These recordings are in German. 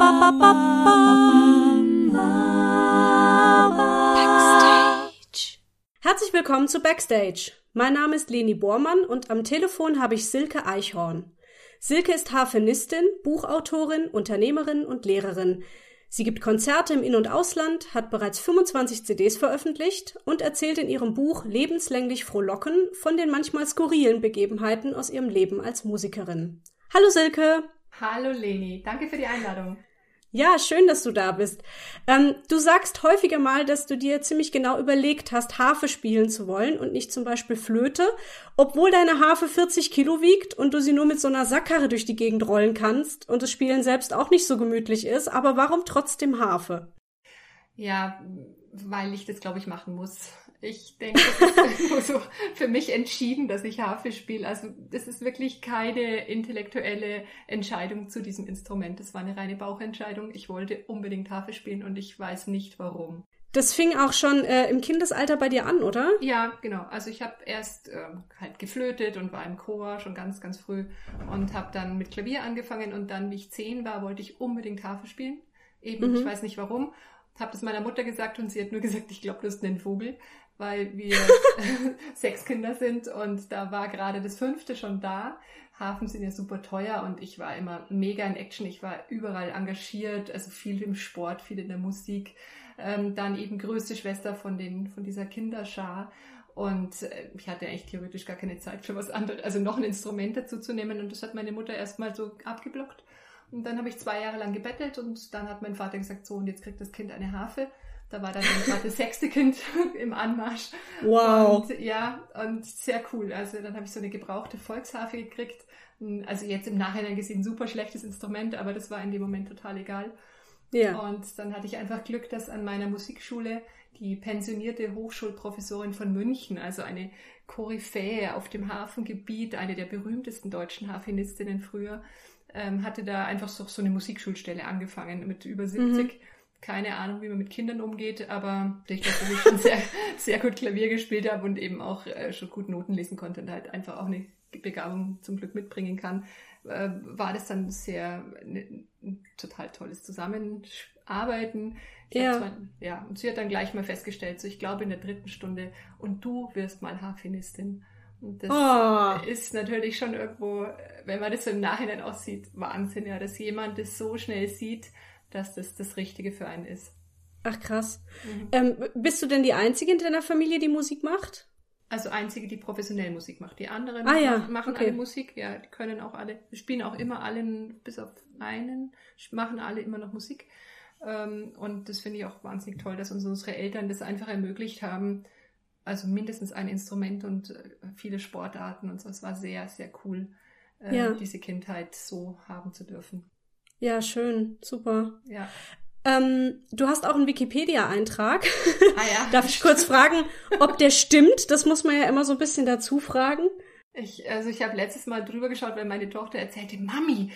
Backstage. Herzlich willkommen zu Backstage. Mein Name ist Leni Bormann und am Telefon habe ich Silke Eichhorn. Silke ist Harfenistin, Buchautorin, Unternehmerin und Lehrerin. Sie gibt Konzerte im In- und Ausland, hat bereits 25 CDs veröffentlicht und erzählt in ihrem Buch Lebenslänglich Frohlocken von den manchmal skurrilen Begebenheiten aus ihrem Leben als Musikerin. Hallo Silke! Hallo Leni, danke für die Einladung. Ja, schön, dass du da bist. Ähm, du sagst häufiger mal, dass du dir ziemlich genau überlegt hast, Harfe spielen zu wollen und nicht zum Beispiel Flöte, obwohl deine Harfe 40 Kilo wiegt und du sie nur mit so einer Sackkarre durch die Gegend rollen kannst und das Spielen selbst auch nicht so gemütlich ist. Aber warum trotzdem Harfe? Ja, weil ich das, glaube ich, machen muss. Ich denke, das ist so für mich entschieden, dass ich Harfe spiele. Also das ist wirklich keine intellektuelle Entscheidung zu diesem Instrument. Das war eine reine Bauchentscheidung. Ich wollte unbedingt Harfe spielen und ich weiß nicht warum. Das fing auch schon äh, im Kindesalter bei dir an, oder? Ja, genau. Also ich habe erst ähm, halt geflötet und war im Chor schon ganz, ganz früh und habe dann mit Klavier angefangen und dann, wie ich zehn war, wollte ich unbedingt Harfe spielen. Eben, mhm. ich weiß nicht warum. Habe das meiner Mutter gesagt und sie hat nur gesagt, ich glaube, du bist ein Vogel weil wir sechs Kinder sind und da war gerade das fünfte schon da. Hafen sind ja super teuer und ich war immer mega in Action. Ich war überall engagiert, also viel im Sport, viel in der Musik. Ähm, dann eben größte Schwester von den von dieser Kinderschar und äh, ich hatte eigentlich theoretisch gar keine Zeit für was anderes, also noch ein Instrument dazu zu nehmen und das hat meine Mutter erstmal so abgeblockt. Und dann habe ich zwei Jahre lang gebettelt und dann hat mein Vater gesagt, so und jetzt kriegt das Kind eine Harfe. Da war dann gerade das sechste Kind im Anmarsch. Wow. Und, ja, und sehr cool. Also dann habe ich so eine gebrauchte Volksharfe gekriegt. Also jetzt im Nachhinein gesehen super schlechtes Instrument, aber das war in dem Moment total egal. Ja. Und dann hatte ich einfach Glück, dass an meiner Musikschule die pensionierte Hochschulprofessorin von München, also eine Koryphäe auf dem Hafengebiet, eine der berühmtesten deutschen Harfenistinnen früher, ähm, hatte da einfach so, so eine Musikschulstelle angefangen mit über 70. Mhm keine Ahnung, wie man mit Kindern umgeht, aber durch das, dass ich schon sehr, sehr gut Klavier gespielt habe und eben auch äh, schon gut Noten lesen konnte und halt einfach auch eine Begabung zum Glück mitbringen kann, äh, war das dann sehr ne, ein total tolles Zusammenarbeiten. ja. Zwar, ja, und sie hat dann gleich mal festgestellt, so ich glaube in der dritten Stunde, und du wirst mal Harfenistin. Und das oh. ist natürlich schon irgendwo, wenn man das so im Nachhinein aussieht, Wahnsinn, ja, dass jemand das so schnell sieht dass das das Richtige für einen ist. Ach krass. Mhm. Ähm, bist du denn die Einzige in deiner Familie, die Musik macht? Also einzige, die professionell Musik macht. Die anderen ah, ja. machen okay. alle Musik, ja, die können auch alle, spielen auch immer alle, bis auf einen, machen alle immer noch Musik. Ähm, und das finde ich auch wahnsinnig toll, dass uns unsere Eltern das einfach ermöglicht haben. Also mindestens ein Instrument und äh, viele Sportarten und so. Es war sehr, sehr cool, äh, ja. diese Kindheit so haben zu dürfen. Ja, schön, super. Ja. Ähm, du hast auch einen Wikipedia-Eintrag. Ah, ja. Darf ich kurz fragen, ob der stimmt? Das muss man ja immer so ein bisschen dazu fragen. Ich, also ich habe letztes Mal drüber geschaut, weil meine Tochter erzählte, Mami,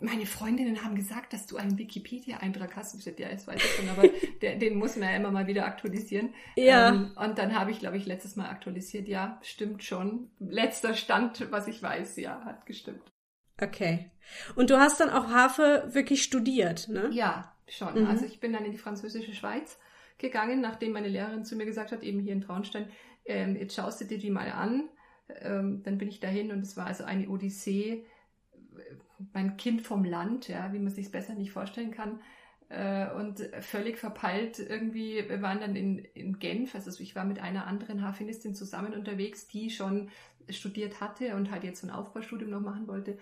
meine Freundinnen haben gesagt, dass du einen Wikipedia-Eintrag hast. Ich sagte, ja, das weiß ich schon, aber der, den muss man ja immer mal wieder aktualisieren. Ja. Ähm, und dann habe ich, glaube ich, letztes Mal aktualisiert. Ja, stimmt schon. Letzter Stand, was ich weiß, ja, hat gestimmt. Okay. Und du hast dann auch Harfe wirklich studiert, ne? Ja, schon. Mhm. Also ich bin dann in die französische Schweiz gegangen, nachdem meine Lehrerin zu mir gesagt hat, eben hier in Traunstein, ähm, jetzt schaust du dir die mal an. Ähm, dann bin ich dahin und es war also eine Odyssee. Mein Kind vom Land, ja, wie man sich es besser nicht vorstellen kann. Äh, und völlig verpeilt irgendwie, wir waren dann in, in Genf, also ich war mit einer anderen Harfenistin zusammen unterwegs, die schon studiert hatte und halt jetzt so ein Aufbaustudium noch machen wollte.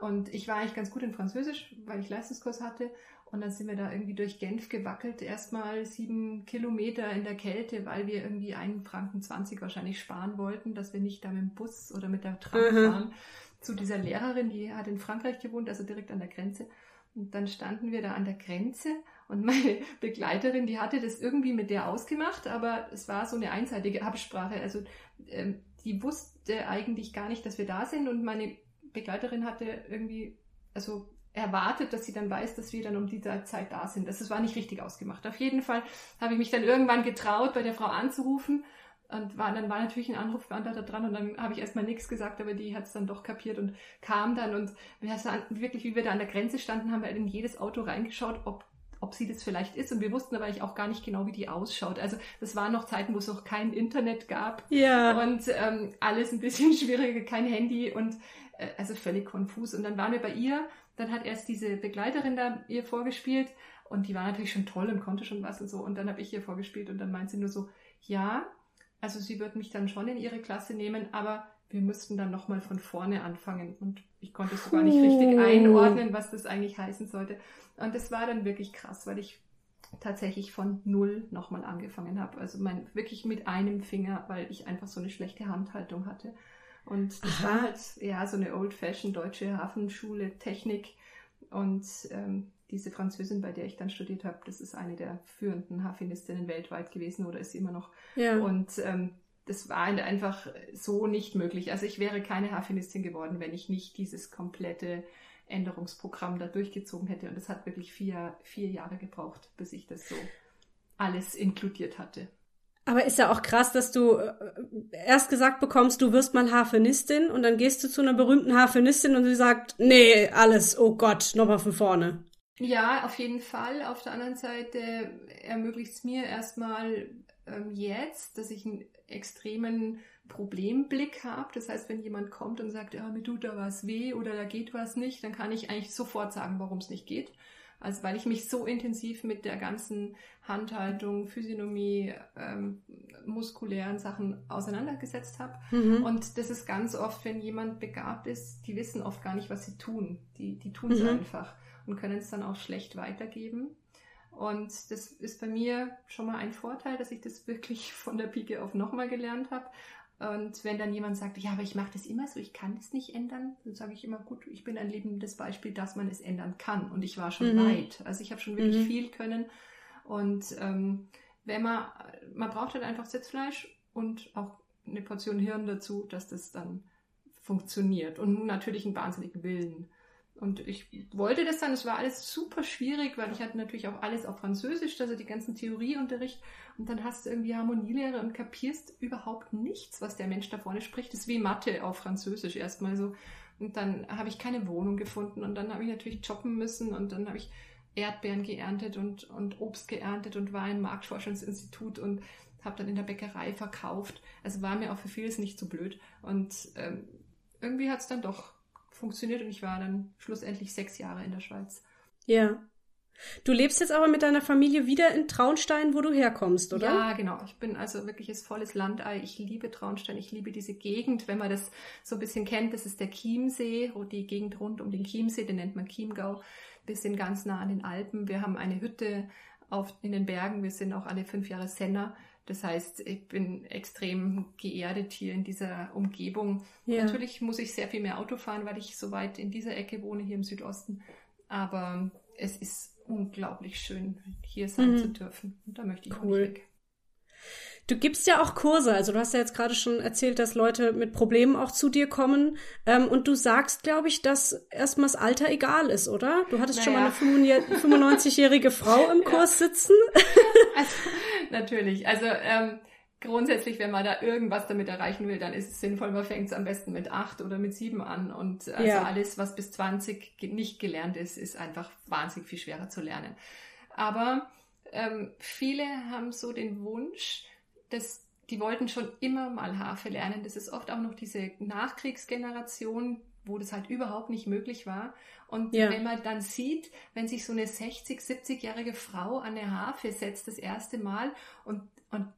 Und ich war eigentlich ganz gut in Französisch, weil ich Leistungskurs hatte. Und dann sind wir da irgendwie durch Genf gewackelt, erstmal sieben Kilometer in der Kälte, weil wir irgendwie einen Franken 20 wahrscheinlich sparen wollten, dass wir nicht da mit dem Bus oder mit der Tram mhm. fahren. Zu dieser Lehrerin, die hat in Frankreich gewohnt, also direkt an der Grenze. Und dann standen wir da an der Grenze und meine Begleiterin, die hatte das irgendwie mit der ausgemacht, aber es war so eine einseitige Absprache. Also ähm, die wusste eigentlich gar nicht, dass wir da sind und meine Begleiterin hatte irgendwie, also erwartet, dass sie dann weiß, dass wir dann um diese Zeit da sind. Das war nicht richtig ausgemacht. Auf jeden Fall habe ich mich dann irgendwann getraut, bei der Frau anzurufen Und war, dann war natürlich ein Anrufbeantworter dran und dann habe ich erstmal nichts gesagt, aber die hat es dann doch kapiert und kam dann und wir haben wirklich, wie wir da an der Grenze standen, haben wir in jedes Auto reingeschaut, ob ob sie das vielleicht ist. Und wir wussten aber eigentlich auch gar nicht genau, wie die ausschaut. Also das waren noch Zeiten, wo es noch kein Internet gab. Ja. Und ähm, alles ein bisschen schwieriger, kein Handy und also völlig konfus. Und dann waren wir bei ihr. Dann hat erst diese Begleiterin da ihr vorgespielt und die war natürlich schon toll und konnte schon was und so. Und dann habe ich ihr vorgespielt und dann meint sie nur so, ja, also sie wird mich dann schon in ihre Klasse nehmen, aber wir müssten dann nochmal von vorne anfangen. Und ich konnte es sogar nicht richtig einordnen, was das eigentlich heißen sollte. Und das war dann wirklich krass, weil ich tatsächlich von null nochmal angefangen habe. Also mein, wirklich mit einem Finger, weil ich einfach so eine schlechte Handhaltung hatte. Und das Aha. war halt ja so eine old-fashioned deutsche Hafenschule Technik. Und ähm, diese Französin, bei der ich dann studiert habe, das ist eine der führenden Harfenistinnen weltweit gewesen oder ist sie immer noch. Ja. Und ähm, das war einfach so nicht möglich. Also ich wäre keine Harfenistin geworden, wenn ich nicht dieses komplette Änderungsprogramm da durchgezogen hätte. Und es hat wirklich vier, vier Jahre gebraucht, bis ich das so alles inkludiert hatte. Aber ist ja auch krass, dass du äh, erst gesagt bekommst, du wirst mal Harfenistin und dann gehst du zu einer berühmten Harfenistin und sie sagt, nee, alles, oh Gott, nochmal von vorne. Ja, auf jeden Fall. Auf der anderen Seite ermöglicht es mir erstmal ähm, jetzt, dass ich einen extremen Problemblick habe. Das heißt, wenn jemand kommt und sagt, ja, mir tut da was weh oder da geht was nicht, dann kann ich eigentlich sofort sagen, warum es nicht geht. Also weil ich mich so intensiv mit der ganzen Handhaltung, Physiognomie, ähm, muskulären Sachen auseinandergesetzt habe. Mhm. Und das ist ganz oft, wenn jemand begabt ist, die wissen oft gar nicht, was sie tun. Die, die tun es mhm. einfach und können es dann auch schlecht weitergeben. Und das ist bei mir schon mal ein Vorteil, dass ich das wirklich von der Pike auf nochmal gelernt habe. Und wenn dann jemand sagt, ja, aber ich mache das immer so, ich kann das nicht ändern, dann sage ich immer, gut, ich bin ein lebendes Beispiel, dass man es ändern kann. Und ich war schon mhm. weit. Also ich habe schon wirklich mhm. viel können. Und ähm, wenn man, man braucht halt einfach Sitzfleisch und auch eine Portion Hirn dazu, dass das dann funktioniert. Und natürlich einen wahnsinnigen Willen. Und ich wollte das dann, es war alles super schwierig, weil ich hatte natürlich auch alles auf Französisch, also die ganzen Theorieunterricht. Und dann hast du irgendwie Harmonielehre und kapierst überhaupt nichts, was der Mensch da vorne spricht. Das ist wie Mathe auf Französisch erstmal so. Und dann habe ich keine Wohnung gefunden und dann habe ich natürlich jobben müssen und dann habe ich Erdbeeren geerntet und, und Obst geerntet und war im Marktforschungsinstitut und habe dann in der Bäckerei verkauft. Also war mir auch für vieles nicht so blöd. Und ähm, irgendwie hat es dann doch funktioniert und ich war dann schlussendlich sechs Jahre in der Schweiz. Ja. Du lebst jetzt aber mit deiner Familie wieder in Traunstein, wo du herkommst, oder? Ja, genau. Ich bin also wirkliches volles Landei. Ich liebe Traunstein. Ich liebe diese Gegend. Wenn man das so ein bisschen kennt, das ist der Chiemsee, die Gegend rund um den Chiemsee, den nennt man Chiemgau. Wir sind ganz nah an den Alpen. Wir haben eine Hütte auf, in den Bergen. Wir sind auch alle fünf Jahre Senner. Das heißt, ich bin extrem geerdet hier in dieser Umgebung. Ja. Natürlich muss ich sehr viel mehr Auto fahren, weil ich so weit in dieser Ecke wohne, hier im Südosten. Aber es ist unglaublich schön, hier sein mhm. zu dürfen. Und da möchte ich cool. auch nicht weg. Du gibst ja auch Kurse, also du hast ja jetzt gerade schon erzählt, dass Leute mit Problemen auch zu dir kommen. Ähm, und du sagst, glaube ich, dass erstmal das Alter egal ist, oder? Du hattest naja. schon mal eine 95-jährige Frau im Kurs ja. sitzen. Also, natürlich. Also ähm, grundsätzlich, wenn man da irgendwas damit erreichen will, dann ist es sinnvoll, man fängt es am besten mit acht oder mit sieben an. Und also ja. alles, was bis 20 nicht gelernt ist, ist einfach wahnsinnig viel schwerer zu lernen. Aber ähm, viele haben so den Wunsch, das, die wollten schon immer mal Harfe lernen. Das ist oft auch noch diese Nachkriegsgeneration, wo das halt überhaupt nicht möglich war. Und ja. wenn man dann sieht, wenn sich so eine 60, 70-jährige Frau an eine Harfe setzt, das erste Mal und, und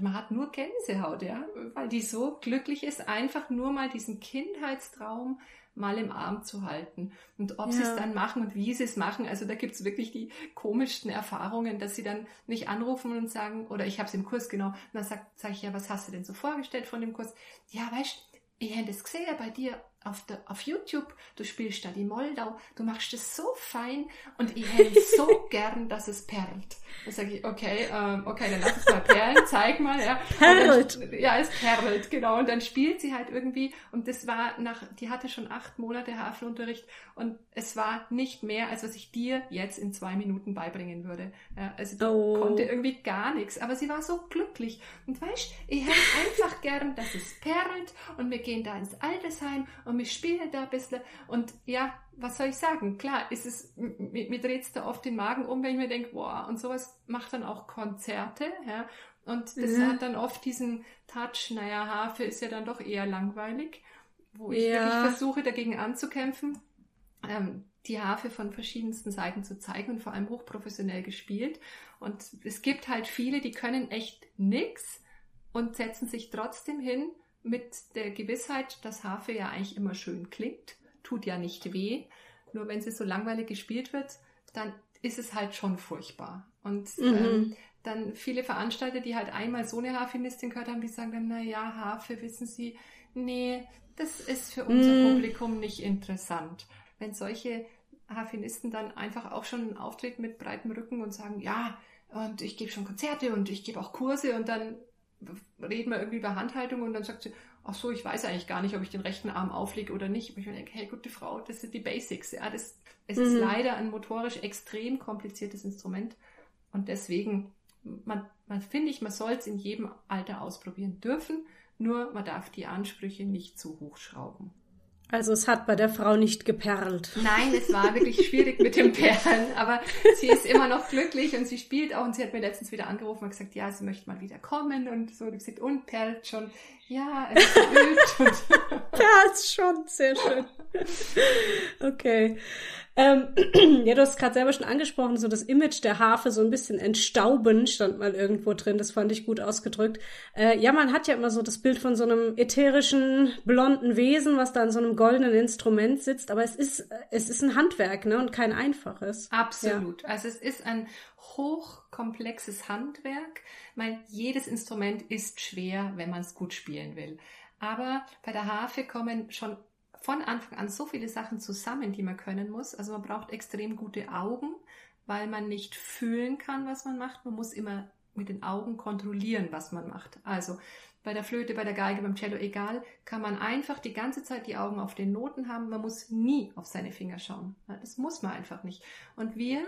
man hat nur Gänsehaut, ja, weil die so glücklich ist, einfach nur mal diesen Kindheitstraum mal im Arm zu halten. Und ob ja. sie es dann machen und wie sie es machen, also da gibt es wirklich die komischsten Erfahrungen, dass sie dann mich anrufen und sagen, oder ich habe es im Kurs genau, und dann sage sag ich, ja, was hast du denn so vorgestellt von dem Kurs? Ja, weißt ich hätte es gesehen bei dir auf, der, auf YouTube, du spielst da die Moldau, du machst es so fein und ich hätte so gern, dass es perlt. Dann sage ich, okay, ähm, okay, dann lass es mal perlen, zeig mal. Ja. Perlt. Dann, ja, es perlt, genau. Und dann spielt sie halt irgendwie und das war nach, die hatte schon acht Monate Hafenunterricht und es war nicht mehr, als was ich dir jetzt in zwei Minuten beibringen würde. Ja, also die oh. konnte irgendwie gar nichts, aber sie war so glücklich. Und weißt, ich hätte einfach gern, dass es perlt und wir gehen da ins Altersheim und wir spielen da ein bisschen. Und ja, was soll ich sagen? Klar, ist es, mir, mir dreht es da oft den Magen um, wenn ich mir denke, boah, und sowas macht dann auch Konzerte, ja. Und das mhm. hat dann oft diesen Touch, naja, Harfe ist ja dann doch eher langweilig, wo ich ja. wirklich versuche, dagegen anzukämpfen, ähm, die Harfe von verschiedensten Seiten zu zeigen und vor allem hochprofessionell gespielt. Und es gibt halt viele, die können echt nix und setzen sich trotzdem hin mit der Gewissheit, dass Harfe ja eigentlich immer schön klingt, tut ja nicht weh. Nur wenn sie so langweilig gespielt wird, dann ist es halt schon furchtbar. Und mhm. ähm, dann viele Veranstalter, die halt einmal so eine Harfenistin gehört haben, die sagen dann, na ja, Harfe, wissen Sie, nee, das ist für unser mhm. Publikum nicht interessant. Wenn solche Harfenisten dann einfach auch schon auftreten mit breitem Rücken und sagen, ja, und ich gebe schon Konzerte und ich gebe auch Kurse und dann reden wir irgendwie über Handhaltung und dann sagt sie, ach so, ich weiß eigentlich gar nicht, ob ich den rechten Arm auflege oder nicht. Und ich denke, hey, gute Frau, das sind die Basics. Ja, das, es mhm. ist leider ein motorisch extrem kompliziertes Instrument und deswegen, man, man finde ich, man soll es in jedem Alter ausprobieren dürfen, nur man darf die Ansprüche nicht zu hoch schrauben. Also es hat bei der Frau nicht geperlt. Nein, es war wirklich schwierig mit dem Perlen, aber sie ist immer noch glücklich und sie spielt auch und sie hat mir letztens wieder angerufen und gesagt, ja, sie möchte mal wieder kommen und so, und sie und perlt schon. Ja, es ist geübt. perlt schon, sehr schön. Okay. Ähm, ja, du hast gerade selber schon angesprochen, so das Image der Harfe so ein bisschen entstauben stand mal irgendwo drin. Das fand ich gut ausgedrückt. Äh, ja, man hat ja immer so das Bild von so einem ätherischen, blonden Wesen, was da in so einem goldenen Instrument sitzt. Aber es ist, es ist ein Handwerk, ne, und kein einfaches. Absolut. Ja. Also es ist ein hochkomplexes Handwerk. Weil jedes Instrument ist schwer, wenn man es gut spielen will. Aber bei der Harfe kommen schon von Anfang an so viele Sachen zusammen, die man können muss. Also man braucht extrem gute Augen, weil man nicht fühlen kann, was man macht. Man muss immer mit den Augen kontrollieren, was man macht. Also bei der Flöte, bei der Geige, beim Cello, egal, kann man einfach die ganze Zeit die Augen auf den Noten haben. Man muss nie auf seine Finger schauen. Das muss man einfach nicht. Und wir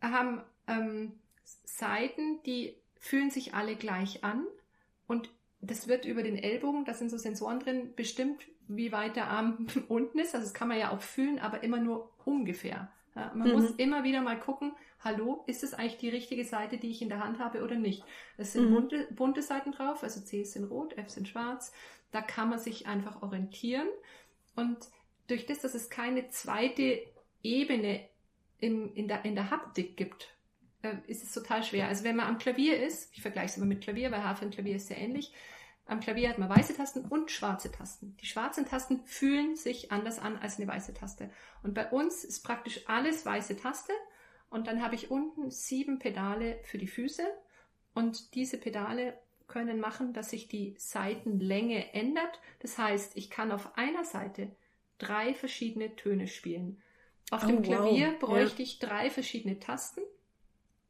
haben ähm, Seiten, die fühlen sich alle gleich an und das wird über den Ellbogen, da sind so Sensoren drin, bestimmt, wie weit der Arm unten ist. Also das kann man ja auch fühlen, aber immer nur ungefähr. Ja, man mhm. muss immer wieder mal gucken, hallo, ist es eigentlich die richtige Seite, die ich in der Hand habe oder nicht? Es sind mhm. bunte, bunte Seiten drauf, also C sind rot, F sind schwarz. Da kann man sich einfach orientieren. Und durch das, dass es keine zweite Ebene im, in, der, in der Haptik gibt, äh, ist es total schwer. Also wenn man am Klavier ist, ich vergleiche es immer mit Klavier, weil Harfe und Klavier ist sehr ähnlich, am Klavier hat man weiße Tasten und schwarze Tasten. Die schwarzen Tasten fühlen sich anders an als eine weiße Taste. Und bei uns ist praktisch alles weiße Taste. Und dann habe ich unten sieben Pedale für die Füße. Und diese Pedale können machen, dass sich die Seitenlänge ändert. Das heißt, ich kann auf einer Seite drei verschiedene Töne spielen. Auf oh, dem Klavier wow. bräuchte ja. ich drei verschiedene Tasten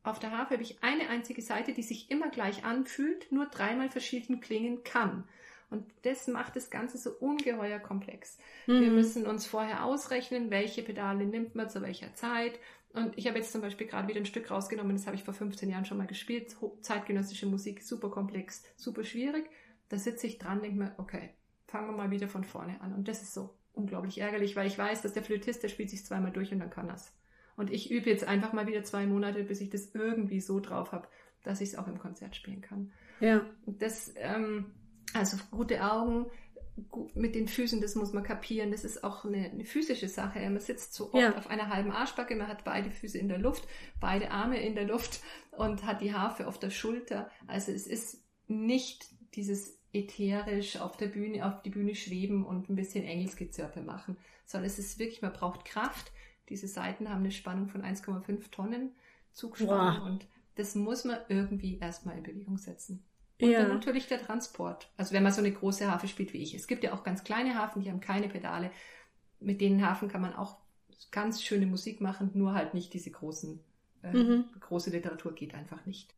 auf der Harfe habe ich eine einzige Seite, die sich immer gleich anfühlt, nur dreimal verschieden klingen kann. Und das macht das Ganze so ungeheuer komplex. Mhm. Wir müssen uns vorher ausrechnen, welche Pedale nimmt man zu welcher Zeit. Und ich habe jetzt zum Beispiel gerade wieder ein Stück rausgenommen, das habe ich vor 15 Jahren schon mal gespielt. Zeitgenössische Musik, super komplex, super schwierig. Da sitze ich dran, denke mir, okay, fangen wir mal wieder von vorne an. Und das ist so unglaublich ärgerlich, weil ich weiß, dass der Flötist, der spielt sich zweimal durch und dann kann das. Und ich übe jetzt einfach mal wieder zwei Monate, bis ich das irgendwie so drauf habe, dass ich es auch im Konzert spielen kann. Ja. Das, ähm, also gute Augen, mit den Füßen, das muss man kapieren. Das ist auch eine, eine physische Sache. Man sitzt so oft ja. auf einer halben Arschbacke, man hat beide Füße in der Luft, beide Arme in der Luft und hat die Harfe auf der Schulter. Also es ist nicht dieses ätherisch auf der Bühne, auf die Bühne schweben und ein bisschen Engelsgezirpe machen, sondern es ist wirklich, man braucht Kraft, diese Seiten haben eine Spannung von 1,5 Tonnen Zugspannung wow. und das muss man irgendwie erstmal in Bewegung setzen. Und ja. dann natürlich der Transport. Also wenn man so eine große Harfe spielt wie ich. Es gibt ja auch ganz kleine Hafen, die haben keine Pedale. Mit denen Hafen kann man auch ganz schöne Musik machen, nur halt nicht diese großen, äh, mhm. große Literatur geht einfach nicht.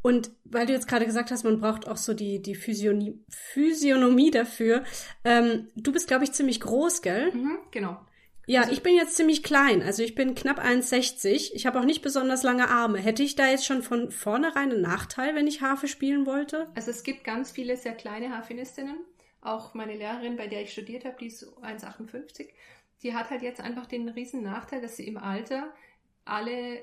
Und weil du jetzt gerade gesagt hast, man braucht auch so die, die Physionomie, Physiognomie dafür. Ähm, du bist, glaube ich, ziemlich groß, gell? Mhm, genau. Ja, also, ich bin jetzt ziemlich klein. Also ich bin knapp 1,60. Ich habe auch nicht besonders lange Arme. Hätte ich da jetzt schon von vornherein einen Nachteil, wenn ich Harfe spielen wollte? Also es gibt ganz viele sehr kleine Harfenistinnen. Auch meine Lehrerin, bei der ich studiert habe, die ist 1,58. Die hat halt jetzt einfach den riesen Nachteil, dass sie im Alter alle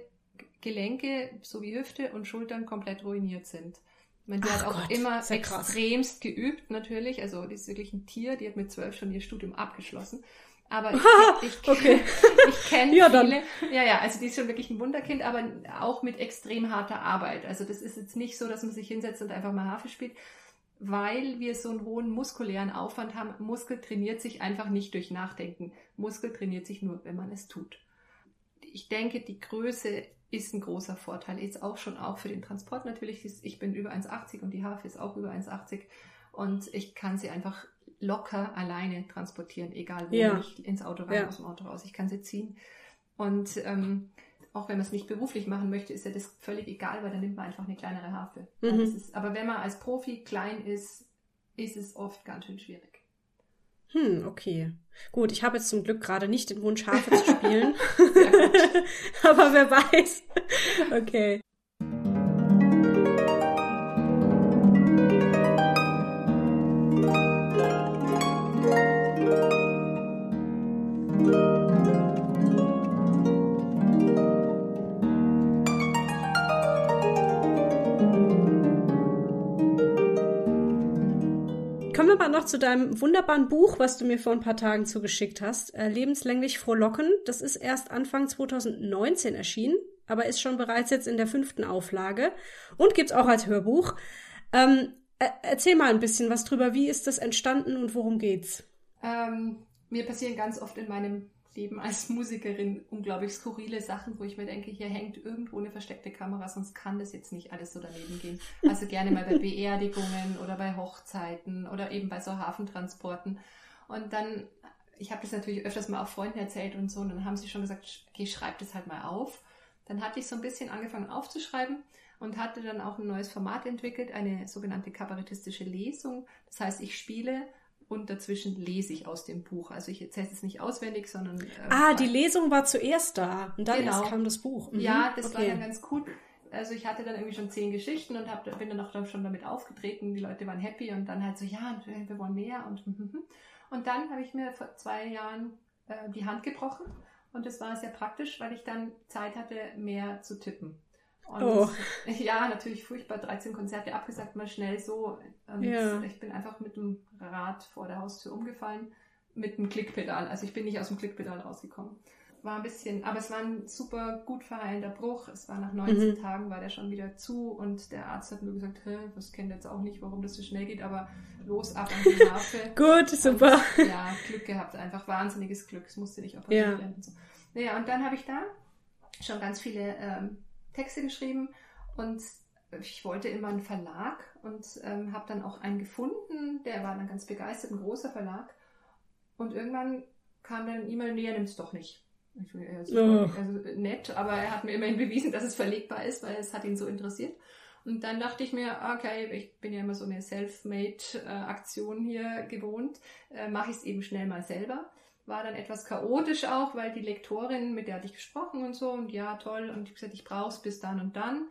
Gelenke sowie Hüfte und Schultern komplett ruiniert sind. Meine, die Ach hat auch Gott, immer extremst geübt, natürlich. Also die ist wirklich ein Tier, die hat mit zwölf schon ihr Studium abgeschlossen. Aber ich, ich, okay. ich kenne ja, viele. Dann. Ja, ja, also die ist schon wirklich ein Wunderkind, aber auch mit extrem harter Arbeit. Also das ist jetzt nicht so, dass man sich hinsetzt und einfach mal Harfe spielt, weil wir so einen hohen muskulären Aufwand haben. Muskel trainiert sich einfach nicht durch Nachdenken. Muskel trainiert sich nur, wenn man es tut. Ich denke, die Größe ist ein großer Vorteil. Jetzt auch schon auch für den Transport natürlich. Ich bin über 1,80 und die Harfe ist auch über 1,80 und ich kann sie einfach locker alleine transportieren, egal wo ja. ich ins Auto rein, ja. aus dem Auto raus. Ich kann sie ziehen. Und ähm, auch wenn man es nicht beruflich machen möchte, ist ja das völlig egal, weil dann nimmt man einfach eine kleinere Harfe. Mhm. Ist, aber wenn man als Profi klein ist, ist es oft ganz schön schwierig. Hm, okay. Gut, ich habe jetzt zum Glück gerade nicht den Wunsch, Harfe zu spielen. Aber wer weiß. Okay. Aber noch zu deinem wunderbaren Buch, was du mir vor ein paar Tagen zugeschickt hast. Äh, Lebenslänglich frohlocken. Das ist erst Anfang 2019 erschienen, aber ist schon bereits jetzt in der fünften Auflage und gibt's auch als Hörbuch. Ähm, erzähl mal ein bisschen was drüber. Wie ist das entstanden und worum geht's? Ähm, mir passieren ganz oft in meinem Leben als Musikerin unglaublich skurrile Sachen, wo ich mir denke, hier hängt irgendwo eine versteckte Kamera, sonst kann das jetzt nicht alles so daneben gehen. Also gerne mal bei Beerdigungen oder bei Hochzeiten oder eben bei so Hafentransporten. Und dann, ich habe das natürlich öfters mal auch Freunden erzählt und so, und dann haben sie schon gesagt, okay, schreib das halt mal auf. Dann hatte ich so ein bisschen angefangen aufzuschreiben und hatte dann auch ein neues Format entwickelt, eine sogenannte kabarettistische Lesung. Das heißt, ich spiele und dazwischen lese ich aus dem Buch. Also ich erzähle es nicht auswendig, sondern. Äh, ah, die Lesung war zuerst da und dann genau. kam das Buch. Mhm. Ja, das okay. war dann ganz cool. Also ich hatte dann irgendwie schon zehn Geschichten und hab, bin dann auch dann schon damit aufgetreten. Die Leute waren happy und dann halt so, ja, wir wollen mehr und und dann habe ich mir vor zwei Jahren äh, die Hand gebrochen und das war sehr praktisch, weil ich dann Zeit hatte, mehr zu tippen. Und oh. ja, natürlich furchtbar. 13 Konzerte abgesagt, mal schnell so. Ja. ich bin einfach mit dem Rad vor der Haustür umgefallen, mit dem Klickpedal. Also ich bin nicht aus dem Klickpedal rausgekommen. War ein bisschen, aber es war ein super gut verheilender Bruch. Es war nach 19 mhm. Tagen, war der schon wieder zu und der Arzt hat nur gesagt, Hä, das kennt jetzt auch nicht, warum das so schnell geht, aber los ab an die Harfe. gut, super. Und, ja, Glück gehabt, einfach wahnsinniges Glück. Es musste nicht operiert ja. werden. Und so. Naja, und dann habe ich da schon ganz viele ähm, Texte geschrieben und ich wollte immer einen Verlag und ähm, habe dann auch einen gefunden, der war dann ganz begeistert, ein großer Verlag. Und irgendwann kam dann ein E-Mail, nee, er nimmt es doch nicht. Ich, also, oh. also nett, aber er hat mir immerhin bewiesen, dass es verlegbar ist, weil es hat ihn so interessiert. Und dann dachte ich mir, okay, ich bin ja immer so eine Self-Made-Aktion hier gewohnt, äh, mache ich es eben schnell mal selber war dann etwas chaotisch auch, weil die Lektorin, mit der hatte ich gesprochen und so, und ja, toll, und ich gesagt, ich brauche es bis dann und dann.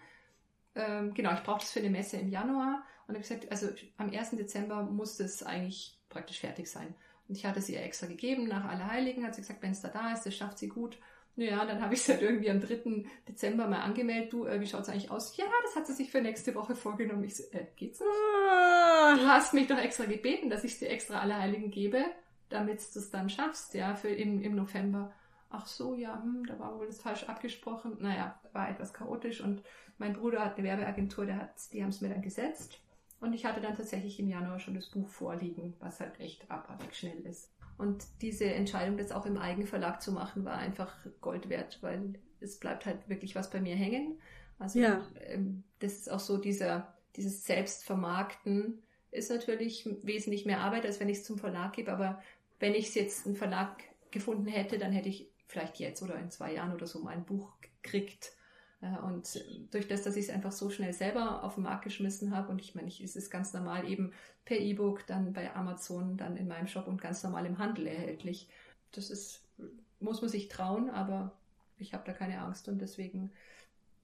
Ähm, genau, ich brauche das für eine Messe im Januar. Und ich gesagt, also am 1. Dezember muss es eigentlich praktisch fertig sein. Und ich hatte sie ihr extra gegeben, nach Allerheiligen, hat sie gesagt, wenn es da da ist, das schafft sie gut. Naja, dann habe ich es halt irgendwie am 3. Dezember mal angemeldet. Du, äh, wie schaut es eigentlich aus? Ja, das hat sie sich für nächste Woche vorgenommen. Ich so, äh, geht's nicht? Ah. Du hast mich doch extra gebeten, dass ich dir extra Allerheiligen gebe damit du es dann schaffst, ja, für im, im November. Ach so, ja, hm, da war wohl das falsch abgesprochen. Naja, war etwas chaotisch und mein Bruder hat eine Werbeagentur, der hat, die haben es mir dann gesetzt. Und ich hatte dann tatsächlich im Januar schon das Buch vorliegen, was halt echt abartig schnell ist. Und diese Entscheidung, das auch im Eigenverlag zu machen, war einfach Gold wert, weil es bleibt halt wirklich was bei mir hängen. Also ja. ähm, das ist auch so dieser, dieses Selbstvermarkten ist natürlich wesentlich mehr Arbeit, als wenn ich es zum Verlag gebe. Aber wenn ich es jetzt einen Verlag gefunden hätte, dann hätte ich vielleicht jetzt oder in zwei Jahren oder so mein Buch gekriegt. Und durch das, dass ich es einfach so schnell selber auf den Markt geschmissen habe, und ich meine, es ist ganz normal eben per E-Book, dann bei Amazon, dann in meinem Shop und ganz normal im Handel erhältlich. Das ist, muss man sich trauen, aber ich habe da keine Angst und deswegen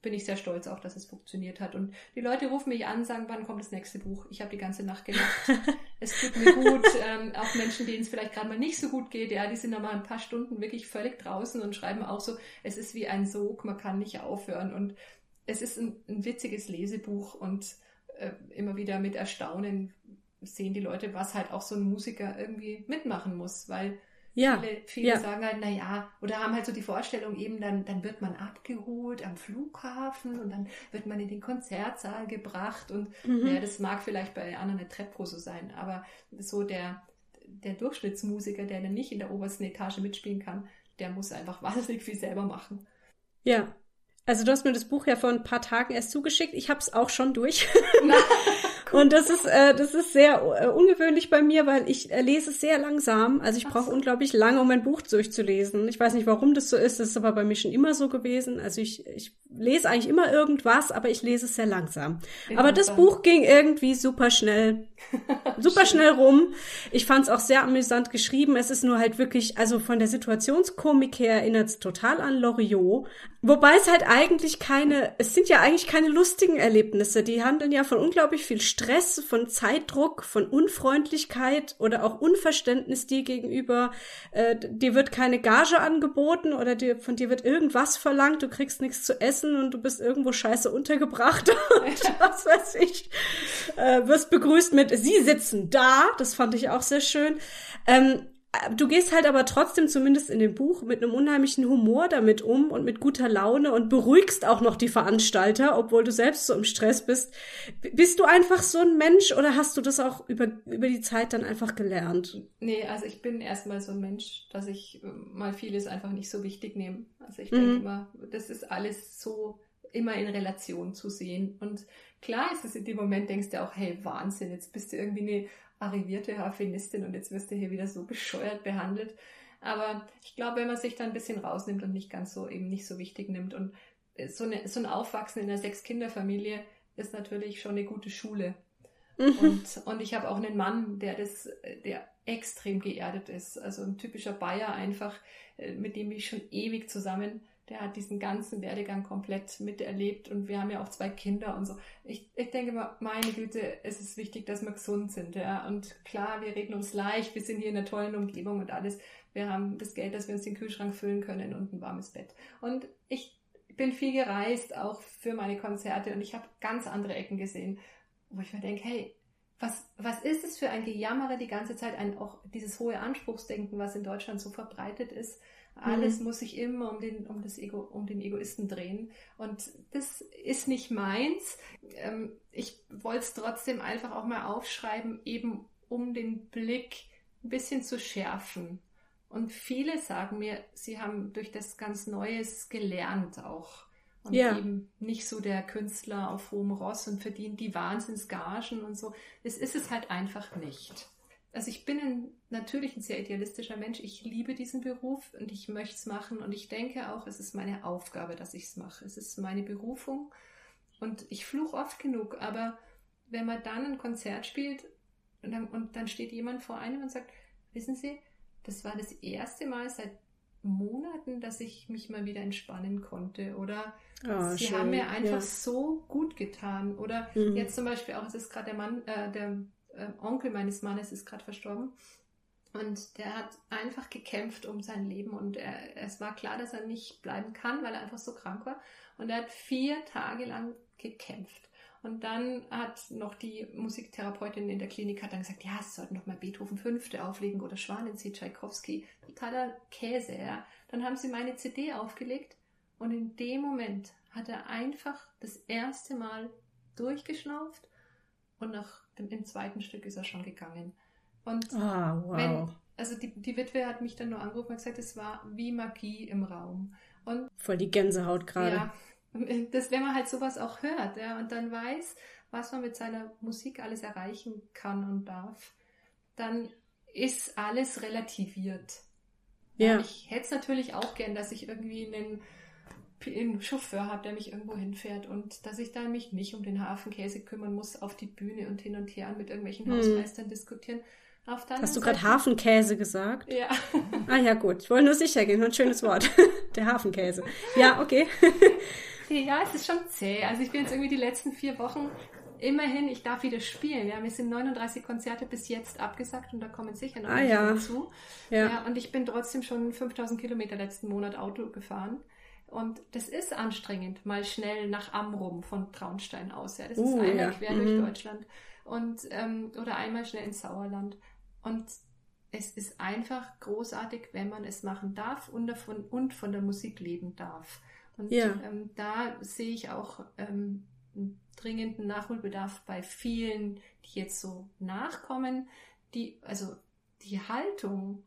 bin ich sehr stolz auch, dass es funktioniert hat. Und die Leute rufen mich an, sagen, wann kommt das nächste Buch? Ich habe die ganze Nacht gemacht. es tut mir gut. Ähm, auch Menschen, denen es vielleicht gerade mal nicht so gut geht, ja, die sind noch mal ein paar Stunden wirklich völlig draußen und schreiben auch so, es ist wie ein Sog, man kann nicht aufhören. Und es ist ein, ein witziges Lesebuch und äh, immer wieder mit Erstaunen sehen die Leute, was halt auch so ein Musiker irgendwie mitmachen muss, weil ja, viele, viele ja. sagen halt, naja, oder haben halt so die Vorstellung eben, dann, dann wird man abgeholt am Flughafen und dann wird man in den Konzertsaal gebracht und mhm. ja, das mag vielleicht bei anderen eine Treppe so sein, aber so der, der Durchschnittsmusiker, der dann nicht in der obersten Etage mitspielen kann, der muss einfach wahnsinnig viel selber machen. Ja. Also du hast mir das Buch ja vor ein paar Tagen erst zugeschickt. Ich habe es auch schon durch. Und das ist, äh, das ist sehr äh, ungewöhnlich bei mir, weil ich äh, lese sehr langsam. Also ich brauche so. unglaublich lange, um ein Buch durchzulesen. Ich weiß nicht, warum das so ist. Das ist aber bei mir schon immer so gewesen. Also ich, ich lese eigentlich immer irgendwas, aber ich lese es sehr langsam. Aber das Buch ging irgendwie super schnell, super schnell rum. Ich fand es auch sehr amüsant geschrieben. Es ist nur halt wirklich, also von der Situationskomik her erinnert es total an Loriot. Wobei es halt eigentlich keine, es sind ja eigentlich keine lustigen Erlebnisse. Die handeln ja von unglaublich viel Stress Stress, von Zeitdruck, von Unfreundlichkeit oder auch Unverständnis dir gegenüber. Äh, dir wird keine Gage angeboten oder dir, von dir wird irgendwas verlangt, du kriegst nichts zu essen und du bist irgendwo scheiße untergebracht und was weiß ich. Äh, wirst begrüßt mit Sie sitzen da, das fand ich auch sehr schön. Ähm, du gehst halt aber trotzdem, zumindest in dem Buch, mit einem unheimlichen Humor damit um und mit guter Laune und beruhigst auch noch die Veranstalter, obwohl du selbst so im Stress bist. Bist du einfach so ein Mensch oder hast du das auch über, über die Zeit dann einfach gelernt? Nee, also ich bin erstmal so ein Mensch, dass ich äh, mal vieles einfach nicht so wichtig nehme. Also ich denke mhm. immer, das ist alles so immer in Relation zu sehen. Und klar ist es in dem Moment, denkst du auch, hey, Wahnsinn, jetzt bist du irgendwie eine arrivierte Harfenistin und jetzt wirst du hier wieder so bescheuert behandelt. Aber ich glaube, wenn man sich da ein bisschen rausnimmt und nicht ganz so eben nicht so wichtig nimmt und so, eine, so ein Aufwachsen in einer Sechs-Kinder-Familie ist natürlich schon eine gute Schule. Mhm. Und, und ich habe auch einen Mann, der das, der extrem geerdet ist. Also ein typischer Bayer einfach, äh, mit dem ich schon ewig zusammen der hat diesen ganzen Werdegang komplett miterlebt und wir haben ja auch zwei Kinder und so. Ich, ich denke mal, meine Güte, es ist wichtig, dass wir gesund sind, ja. Und klar, wir reden uns leicht, wir sind hier in einer tollen Umgebung und alles. Wir haben das Geld, dass wir uns den Kühlschrank füllen können und ein warmes Bett. Und ich bin viel gereist, auch für meine Konzerte und ich habe ganz andere Ecken gesehen, wo ich mir denke, hey, was, was ist es für ein Gejammere die ganze Zeit, ein, auch dieses hohe Anspruchsdenken, was in Deutschland so verbreitet ist, alles mhm. muss sich immer um den, um, das Ego, um den Egoisten drehen. Und das ist nicht meins. Ähm, ich wollte es trotzdem einfach auch mal aufschreiben, eben um den Blick ein bisschen zu schärfen. Und viele sagen mir, sie haben durch das ganz Neues gelernt auch. Und ja. eben nicht so der Künstler auf hohem Ross und verdient die Wahnsinnsgagen und so. Es ist es halt einfach nicht also ich bin ein, natürlich ein sehr idealistischer Mensch. Ich liebe diesen Beruf und ich möchte es machen. Und ich denke auch, es ist meine Aufgabe, dass ich es mache. Es ist meine Berufung. Und ich fluche oft genug. Aber wenn man dann ein Konzert spielt und dann, und dann steht jemand vor einem und sagt, wissen Sie, das war das erste Mal seit Monaten, dass ich mich mal wieder entspannen konnte. Oder oh, sie schön. haben mir einfach ja. so gut getan. Oder mhm. jetzt zum Beispiel auch, es ist gerade der Mann, äh, der äh, Onkel meines Mannes ist gerade verstorben. Und der hat einfach gekämpft um sein Leben und er, es war klar, dass er nicht bleiben kann, weil er einfach so krank war. Und er hat vier Tage lang gekämpft. Und dann hat noch die Musiktherapeutin in der Klinik hat dann gesagt, ja, sie sollten noch mal Beethoven Fünfte auflegen oder Schwanensee, Tchaikovsky. Totaler Käse, ja. Dann haben sie meine CD aufgelegt und in dem Moment hat er einfach das erste Mal durchgeschnauft und nach dem, im zweiten Stück ist er schon gegangen. Und ah, wow. wenn, also die, die Witwe hat mich dann nur angerufen und gesagt, es war wie Magie im Raum. Und voll die Gänsehaut gerade. Ja, das, wenn man halt sowas auch hört, ja, und dann weiß, was man mit seiner Musik alles erreichen kann und darf, dann ist alles relativiert. Ja. Ich hätte es natürlich auch gern, dass ich irgendwie einen, einen Chauffeur habe, der mich irgendwo hinfährt und dass ich dann mich nicht um den Hafenkäse kümmern muss, auf die Bühne und hin und her mit irgendwelchen hm. Hausmeistern diskutieren. Hast du gerade Hafenkäse gesagt? Ja. Ah ja, gut. Ich wollte nur sicher gehen. Ein schönes Wort. Der Hafenkäse. Ja, okay. ja, es ist schon zäh. Also ich bin jetzt irgendwie die letzten vier Wochen immerhin, ich darf wieder spielen. Ja, mir sind 39 Konzerte bis jetzt abgesagt und da kommen sicher noch ah, ja. dazu. Ja. ja. Und ich bin trotzdem schon 5000 Kilometer letzten Monat Auto gefahren. Und das ist anstrengend, mal schnell nach Amrum von Traunstein aus. Ja, das uh, ist einmal ja. quer mhm. durch Deutschland. Und, ähm, oder einmal schnell ins Sauerland. Und es ist einfach großartig, wenn man es machen darf und, davon, und von der Musik leben darf. Und ja. ähm, da sehe ich auch ähm, einen dringenden Nachholbedarf bei vielen, die jetzt so nachkommen, die, also die Haltung,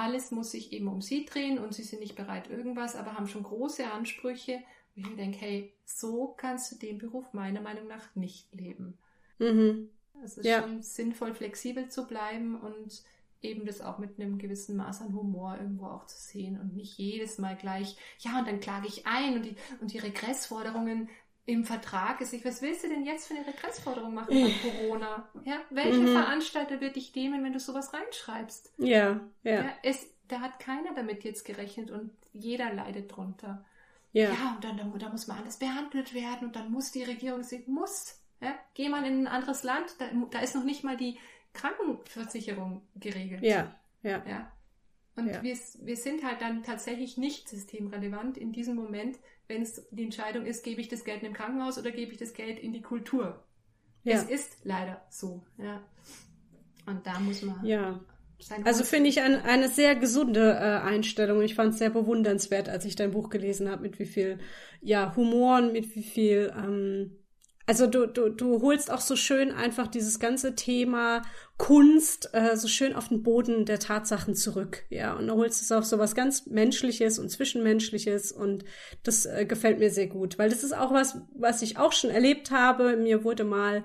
alles muss sich eben um sie drehen und sie sind nicht bereit irgendwas, aber haben schon große Ansprüche. Und ich mir denke, hey, so kannst du den Beruf meiner Meinung nach nicht leben. Mhm. Es ist ja. schon sinnvoll, flexibel zu bleiben und eben das auch mit einem gewissen Maß an Humor irgendwo auch zu sehen und nicht jedes Mal gleich, ja, und dann klage ich ein und die, und die Regressforderungen im Vertrag ist. Ich, was willst du denn jetzt für eine Regressforderung machen von Corona? Ja, welcher mhm. Veranstalter wird dich dämen, wenn du sowas reinschreibst? Ja, ja. ja es, da hat keiner damit jetzt gerechnet und jeder leidet drunter. Ja, ja und dann da, da muss man alles behandelt werden und dann muss die Regierung, sie muss ja? Geh mal in ein anderes Land, da, da ist noch nicht mal die Krankenversicherung geregelt. Ja, ja. ja? Und ja. Wir, wir sind halt dann tatsächlich nicht systemrelevant in diesem Moment, wenn es die Entscheidung ist, gebe ich das Geld in im Krankenhaus oder gebe ich das Geld in die Kultur. Ja. Es ist leider so. Ja. Und da muss man. Ja. Also finde ich ein, eine sehr gesunde äh, Einstellung. Ich fand es sehr bewundernswert, als ich dein Buch gelesen habe, mit wie viel ja, Humor und mit wie viel ähm, also du, du, du holst auch so schön einfach dieses ganze Thema Kunst äh, so schön auf den Boden der Tatsachen zurück, ja. Und du holst es auf so was ganz Menschliches und Zwischenmenschliches und das äh, gefällt mir sehr gut, weil das ist auch was, was ich auch schon erlebt habe. Mir wurde mal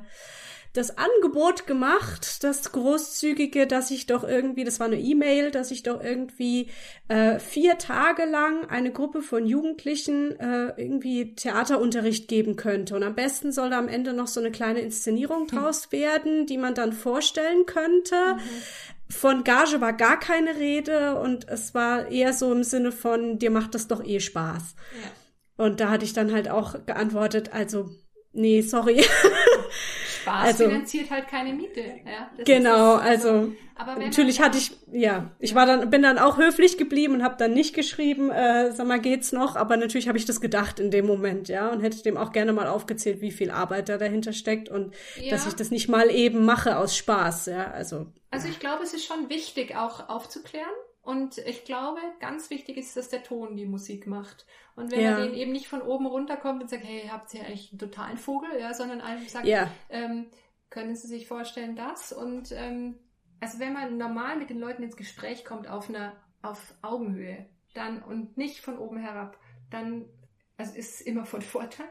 das Angebot gemacht, das großzügige, dass ich doch irgendwie, das war eine E-Mail, dass ich doch irgendwie äh, vier Tage lang eine Gruppe von Jugendlichen äh, irgendwie Theaterunterricht geben könnte. Und am besten soll da am Ende noch so eine kleine Inszenierung hm. draus werden, die man dann vorstellen könnte. Mhm. Von Gage war gar keine Rede und es war eher so im Sinne von, dir macht das doch eh Spaß. Ja. Und da hatte ich dann halt auch geantwortet, also, nee, sorry. Spaß also, finanziert halt keine Miete. Ja, genau, also, also natürlich hatte ich, ja, ich war dann, bin dann auch höflich geblieben und habe dann nicht geschrieben, äh, sag mal, geht's noch, aber natürlich habe ich das gedacht in dem Moment, ja, und hätte dem auch gerne mal aufgezählt, wie viel Arbeit da dahinter steckt und ja. dass ich das nicht mal eben mache aus Spaß, ja, also. Also ich glaube, es ist schon wichtig, auch aufzuklären. Und ich glaube, ganz wichtig ist, dass der Ton die Musik macht. Und wenn ja. er den eben nicht von oben runterkommt und sagt, hey, habt ihr eigentlich einen totalen Vogel, ja, sondern einfach sagt, ja. ähm, können Sie sich vorstellen, das? Und ähm, also wenn man normal mit den Leuten ins Gespräch kommt auf einer auf Augenhöhe, dann und nicht von oben herab, dann also ist immer von Vorteil.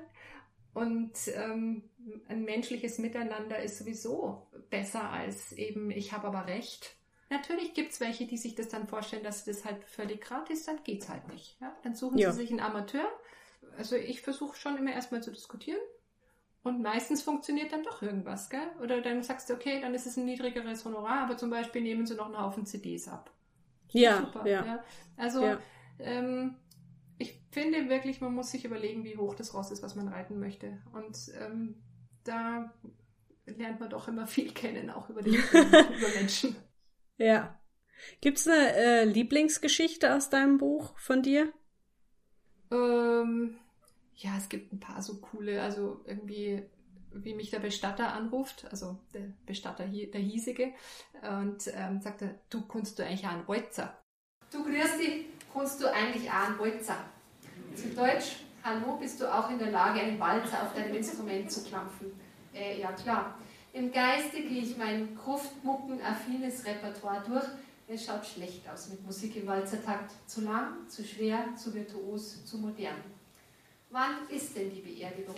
Und ähm, ein menschliches Miteinander ist sowieso besser als eben, ich habe aber recht Natürlich gibt es welche, die sich das dann vorstellen, dass das halt völlig gratis, dann geht es halt nicht. Ja? Dann suchen ja. sie sich einen Amateur. Also ich versuche schon immer erstmal zu diskutieren. Und meistens funktioniert dann doch irgendwas, gell? Oder dann sagst du, okay, dann ist es ein niedrigeres Honorar, aber zum Beispiel nehmen sie noch einen Haufen CDs ab. Ja, super, ja. ja. Also ja. Ähm, ich finde wirklich, man muss sich überlegen, wie hoch das Ross ist, was man reiten möchte. Und ähm, da lernt man doch immer viel kennen, auch über, den, über Menschen. Ja. Gibt's eine äh, Lieblingsgeschichte aus deinem Buch von dir? Ähm, ja, es gibt ein paar so coole, also irgendwie, wie mich der Bestatter anruft, also der Bestatter, der hiesige, und ähm, sagte, du kannst du eigentlich auch einen Walzer. Du grüß dich, kannst du eigentlich auch einen Walzer. Zu Deutsch, hallo, bist du auch in der Lage, einen Walzer auf deinem Instrument zu klampfen? Äh, ja, klar. Im Geiste gehe ich mein Gruftmucken-affines Repertoire durch. Es schaut schlecht aus mit Musik im Walzertakt. Zu lang, zu schwer, zu virtuos, zu modern. Wann ist denn die Beerdigung?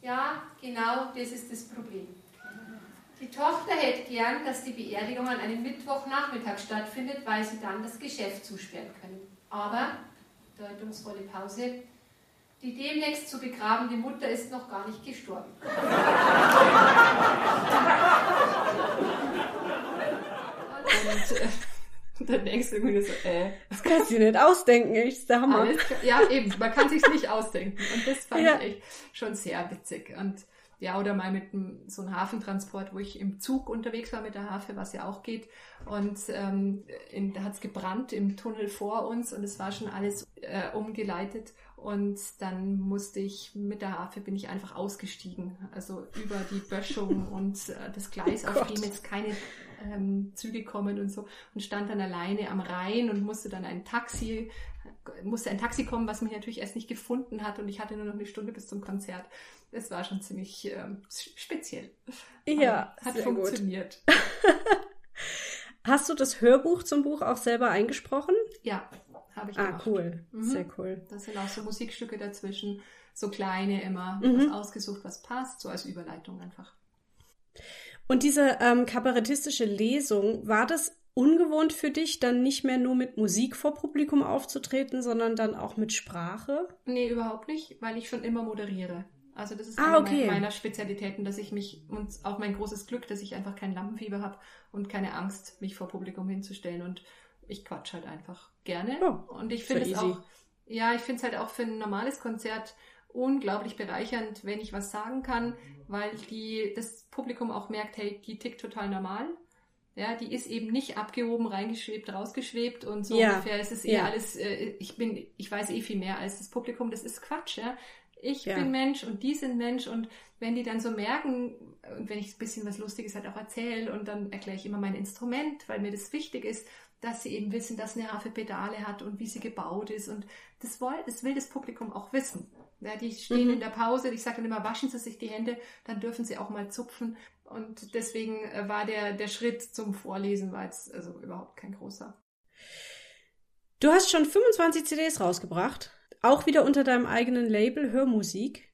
Ja, genau das ist das Problem. Die Tochter hätte gern, dass die Beerdigung an einem Mittwochnachmittag stattfindet, weil sie dann das Geschäft zusperren können. Aber, deutungsvolle Pause, die demnächst zu begrabende Mutter ist noch gar nicht gestorben. Und äh, dann denkst du irgendwie so, äh. Das kannst du dir nicht ausdenken, ist der Hammer. Alles, ja, eben, man kann sich's nicht ausdenken. Und das fand ja. ich echt schon sehr witzig. Und ja, oder mal mit einem, so einem Hafentransport, wo ich im Zug unterwegs war mit der Hafe, was ja auch geht. Und ähm, in, da hat's gebrannt im Tunnel vor uns und es war schon alles äh, umgeleitet. Und dann musste ich mit der Hafe bin ich einfach ausgestiegen. Also über die Böschung und äh, das Gleis, oh auf dem jetzt keine ähm, Züge kommen und so. Und stand dann alleine am Rhein und musste dann ein Taxi, musste ein Taxi kommen, was mich natürlich erst nicht gefunden hat. Und ich hatte nur noch eine Stunde bis zum Konzert. Es war schon ziemlich ähm, speziell. Ja, Aber hat funktioniert. Hast du das Hörbuch zum Buch auch selber eingesprochen? Ja, habe ich ah, gemacht. Ah, cool. Mhm. Sehr cool. Da sind auch so Musikstücke dazwischen, so kleine immer, mhm. was ausgesucht, was passt, so als Überleitung einfach. Und diese ähm, kabarettistische Lesung, war das ungewohnt für dich, dann nicht mehr nur mit Musik vor Publikum aufzutreten, sondern dann auch mit Sprache? Nee, überhaupt nicht, weil ich schon immer moderiere. Also das ist ah, eine okay. meiner Spezialitäten, dass ich mich und auch mein großes Glück, dass ich einfach kein Lampenfieber habe und keine Angst, mich vor Publikum hinzustellen und ich quatsch halt einfach gerne. Oh, und ich finde es auch, ja, ich finde es halt auch für ein normales Konzert unglaublich bereichernd, wenn ich was sagen kann, weil die, das Publikum auch merkt, hey, die tickt total normal. Ja, die ist eben nicht abgehoben, reingeschwebt, rausgeschwebt und so ja. ungefähr. Es ist eh ja. alles, äh, ich bin, ich weiß eh viel mehr als das Publikum, das ist Quatsch, ja. Ich ja. bin Mensch und die sind Mensch und wenn die dann so merken und wenn ich ein bisschen was Lustiges halt auch erzähle und dann erkläre ich immer mein Instrument, weil mir das wichtig ist, dass sie eben wissen, dass eine Harfe Pedale hat und wie sie gebaut ist und das, will, das will das Publikum auch wissen. Ja, die stehen mhm. in der Pause, ich sage dann immer, waschen Sie sich die Hände, dann dürfen Sie auch mal zupfen. Und deswegen äh, war der, der Schritt zum Vorlesen war jetzt also überhaupt kein großer. Du hast schon 25 CDs rausgebracht, auch wieder unter deinem eigenen Label Hörmusik.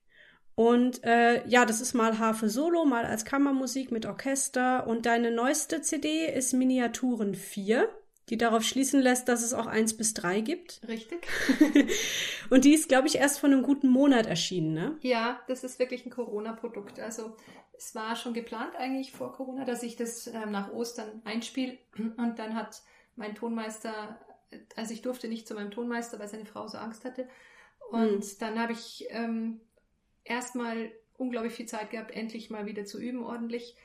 Und äh, ja, das ist mal Harfe Solo, mal als Kammermusik mit Orchester. Und deine neueste CD ist Miniaturen 4 die darauf schließen lässt, dass es auch eins bis drei gibt. Richtig. und die ist, glaube ich, erst vor einem guten Monat erschienen, ne? Ja, das ist wirklich ein Corona-Produkt. Also es war schon geplant eigentlich vor Corona, dass ich das äh, nach Ostern einspiele. Und dann hat mein Tonmeister, also ich durfte nicht zu meinem Tonmeister, weil seine Frau so Angst hatte. Und hm. dann habe ich ähm, erstmal unglaublich viel Zeit gehabt, endlich mal wieder zu üben ordentlich.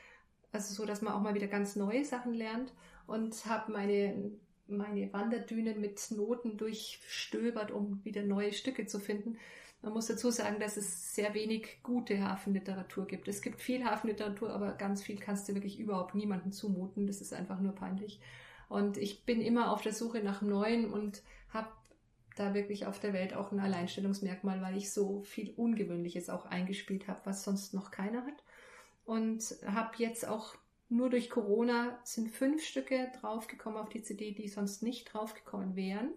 Also so, dass man auch mal wieder ganz neue Sachen lernt und habe meine, meine Wanderdünen mit Noten durchstöbert, um wieder neue Stücke zu finden. Man muss dazu sagen, dass es sehr wenig gute Hafenliteratur gibt. Es gibt viel Hafenliteratur, aber ganz viel kannst du wirklich überhaupt niemandem zumuten. Das ist einfach nur peinlich. Und ich bin immer auf der Suche nach Neuen und habe da wirklich auf der Welt auch ein Alleinstellungsmerkmal, weil ich so viel Ungewöhnliches auch eingespielt habe, was sonst noch keiner hat. Und habe jetzt auch nur durch Corona sind fünf Stücke draufgekommen auf die CD, die sonst nicht draufgekommen wären.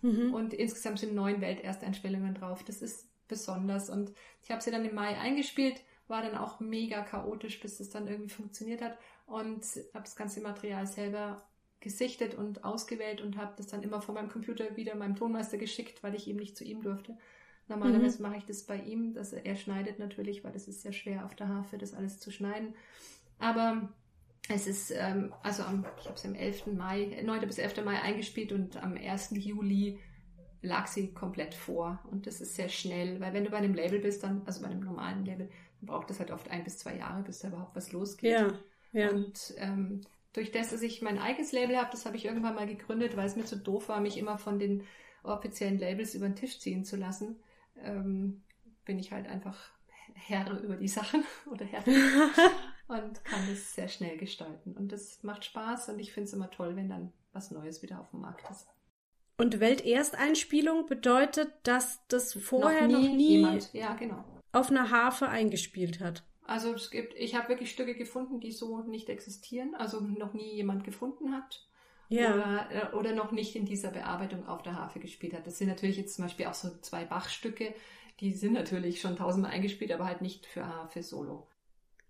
Mhm. Und insgesamt sind neun Weltersteinstellungen drauf. Das ist besonders. Und ich habe sie dann im Mai eingespielt, war dann auch mega chaotisch, bis es dann irgendwie funktioniert hat. Und habe das ganze Material selber gesichtet und ausgewählt und habe das dann immer von meinem Computer wieder meinem Tonmeister geschickt, weil ich eben nicht zu ihm durfte. Normalerweise mhm. mache ich das bei ihm, dass er, er schneidet natürlich, weil das ist sehr schwer auf der Harfe, das alles zu schneiden. Aber es ist, ähm, also am, ich habe es am 11. Mai, 9. bis 11. Mai eingespielt und am 1. Juli lag sie komplett vor. Und das ist sehr schnell, weil wenn du bei einem Label bist, dann, also bei einem normalen Label, dann braucht das halt oft ein bis zwei Jahre, bis da überhaupt was losgeht. Ja, ja. Und ähm, durch das, dass ich mein eigenes Label habe, das habe ich irgendwann mal gegründet, weil es mir zu doof war, mich immer von den offiziellen Labels über den Tisch ziehen zu lassen, ähm, bin ich halt einfach Herr über die Sachen oder Herr und kann es sehr schnell gestalten. Und das macht Spaß und ich finde es immer toll, wenn dann was Neues wieder auf dem Markt ist. Und Weltersteinspielung bedeutet, dass das vorher noch nie, noch nie jemand, ja genau, auf einer Harfe eingespielt hat. Also es gibt, ich habe wirklich Stücke gefunden, die so nicht existieren, also noch nie jemand gefunden hat. Ja. Oder, äh, oder noch nicht in dieser Bearbeitung auf der Harfe gespielt hat. Das sind natürlich jetzt zum Beispiel auch so zwei Bachstücke, die sind natürlich schon tausendmal eingespielt, aber halt nicht für Harfe solo.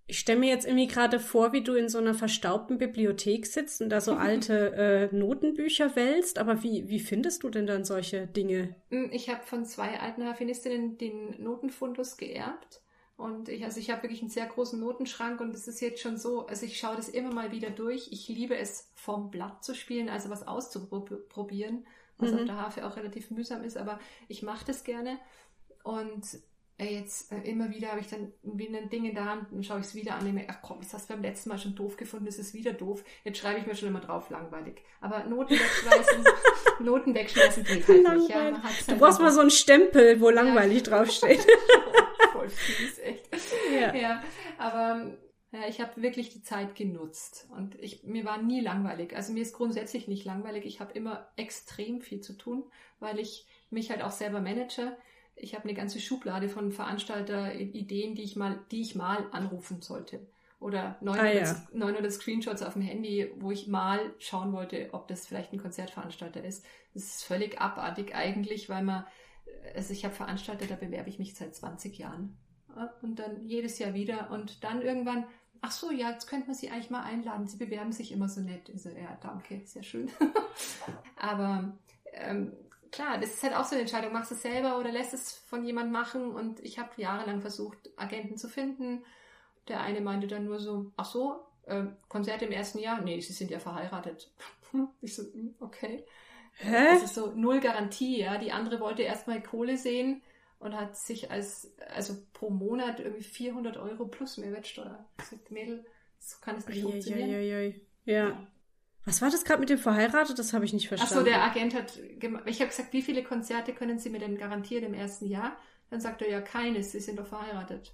Ich stelle mir jetzt irgendwie gerade vor, wie du in so einer verstaubten Bibliothek sitzt und da so alte äh, Notenbücher wälzt. Aber wie, wie findest du denn dann solche Dinge? Hm, ich habe von zwei alten Harfenistinnen den Notenfundus geerbt. Und ich, also ich habe wirklich einen sehr großen Notenschrank und es ist jetzt schon so, also ich schaue das immer mal wieder durch. Ich liebe es, vom Blatt zu spielen, also was auszuprobieren, was mhm. auf der Harfe auch relativ mühsam ist, aber ich mache das gerne. Und jetzt äh, immer wieder habe ich dann wieder ein Ding in der Hand und schaue ich es wieder an und denke, ach komm, das hast du beim letzten Mal schon doof gefunden, das ist wieder doof. Jetzt schreibe ich mir schon immer drauf, langweilig. Aber Noten wegschmeißen, Noten wegschmeißen geht halt nicht. Ja, du halt brauchst mal so einen Stempel, wo langweilig ja. draufsteht. Voll fies, echt. Ja, ja aber ja, ich habe wirklich die Zeit genutzt und ich, mir war nie langweilig. Also mir ist grundsätzlich nicht langweilig. Ich habe immer extrem viel zu tun, weil ich mich halt auch selber manage ich habe eine ganze Schublade von Veranstalter-Ideen, die ich mal, die ich mal anrufen sollte. Oder 900, ah, ja. 900 Screenshots auf dem Handy, wo ich mal schauen wollte, ob das vielleicht ein Konzertveranstalter ist. Das ist völlig abartig eigentlich, weil man, also ich habe Veranstalter, da bewerbe ich mich seit 20 Jahren. Und dann jedes Jahr wieder und dann irgendwann, ach so, ja, jetzt könnte man sie eigentlich mal einladen. Sie bewerben sich immer so nett. Ich so, ja, danke, sehr schön. Aber ähm, klar, das ist halt auch so eine Entscheidung. Machst du es selber oder lässt es von jemand machen? Und ich habe jahrelang versucht, Agenten zu finden. Der eine meinte dann nur so, ach so, äh, Konzert im ersten Jahr? Nee, sie sind ja verheiratet. ich so, hm, okay. Hä? Das ist so null Garantie, ja. Die andere wollte erstmal Kohle sehen und hat sich als, also pro Monat irgendwie 400 Euro plus Mehrwertsteuer. Ich so, Mädel, so kann es nicht funktionieren. Ja. ja. Was war das gerade mit dem verheiratet? Das habe ich nicht verstanden. Achso, der Agent hat, ich habe gesagt, wie viele Konzerte können Sie mir denn garantieren im ersten Jahr? Dann sagt er ja keines, Sie sind doch verheiratet.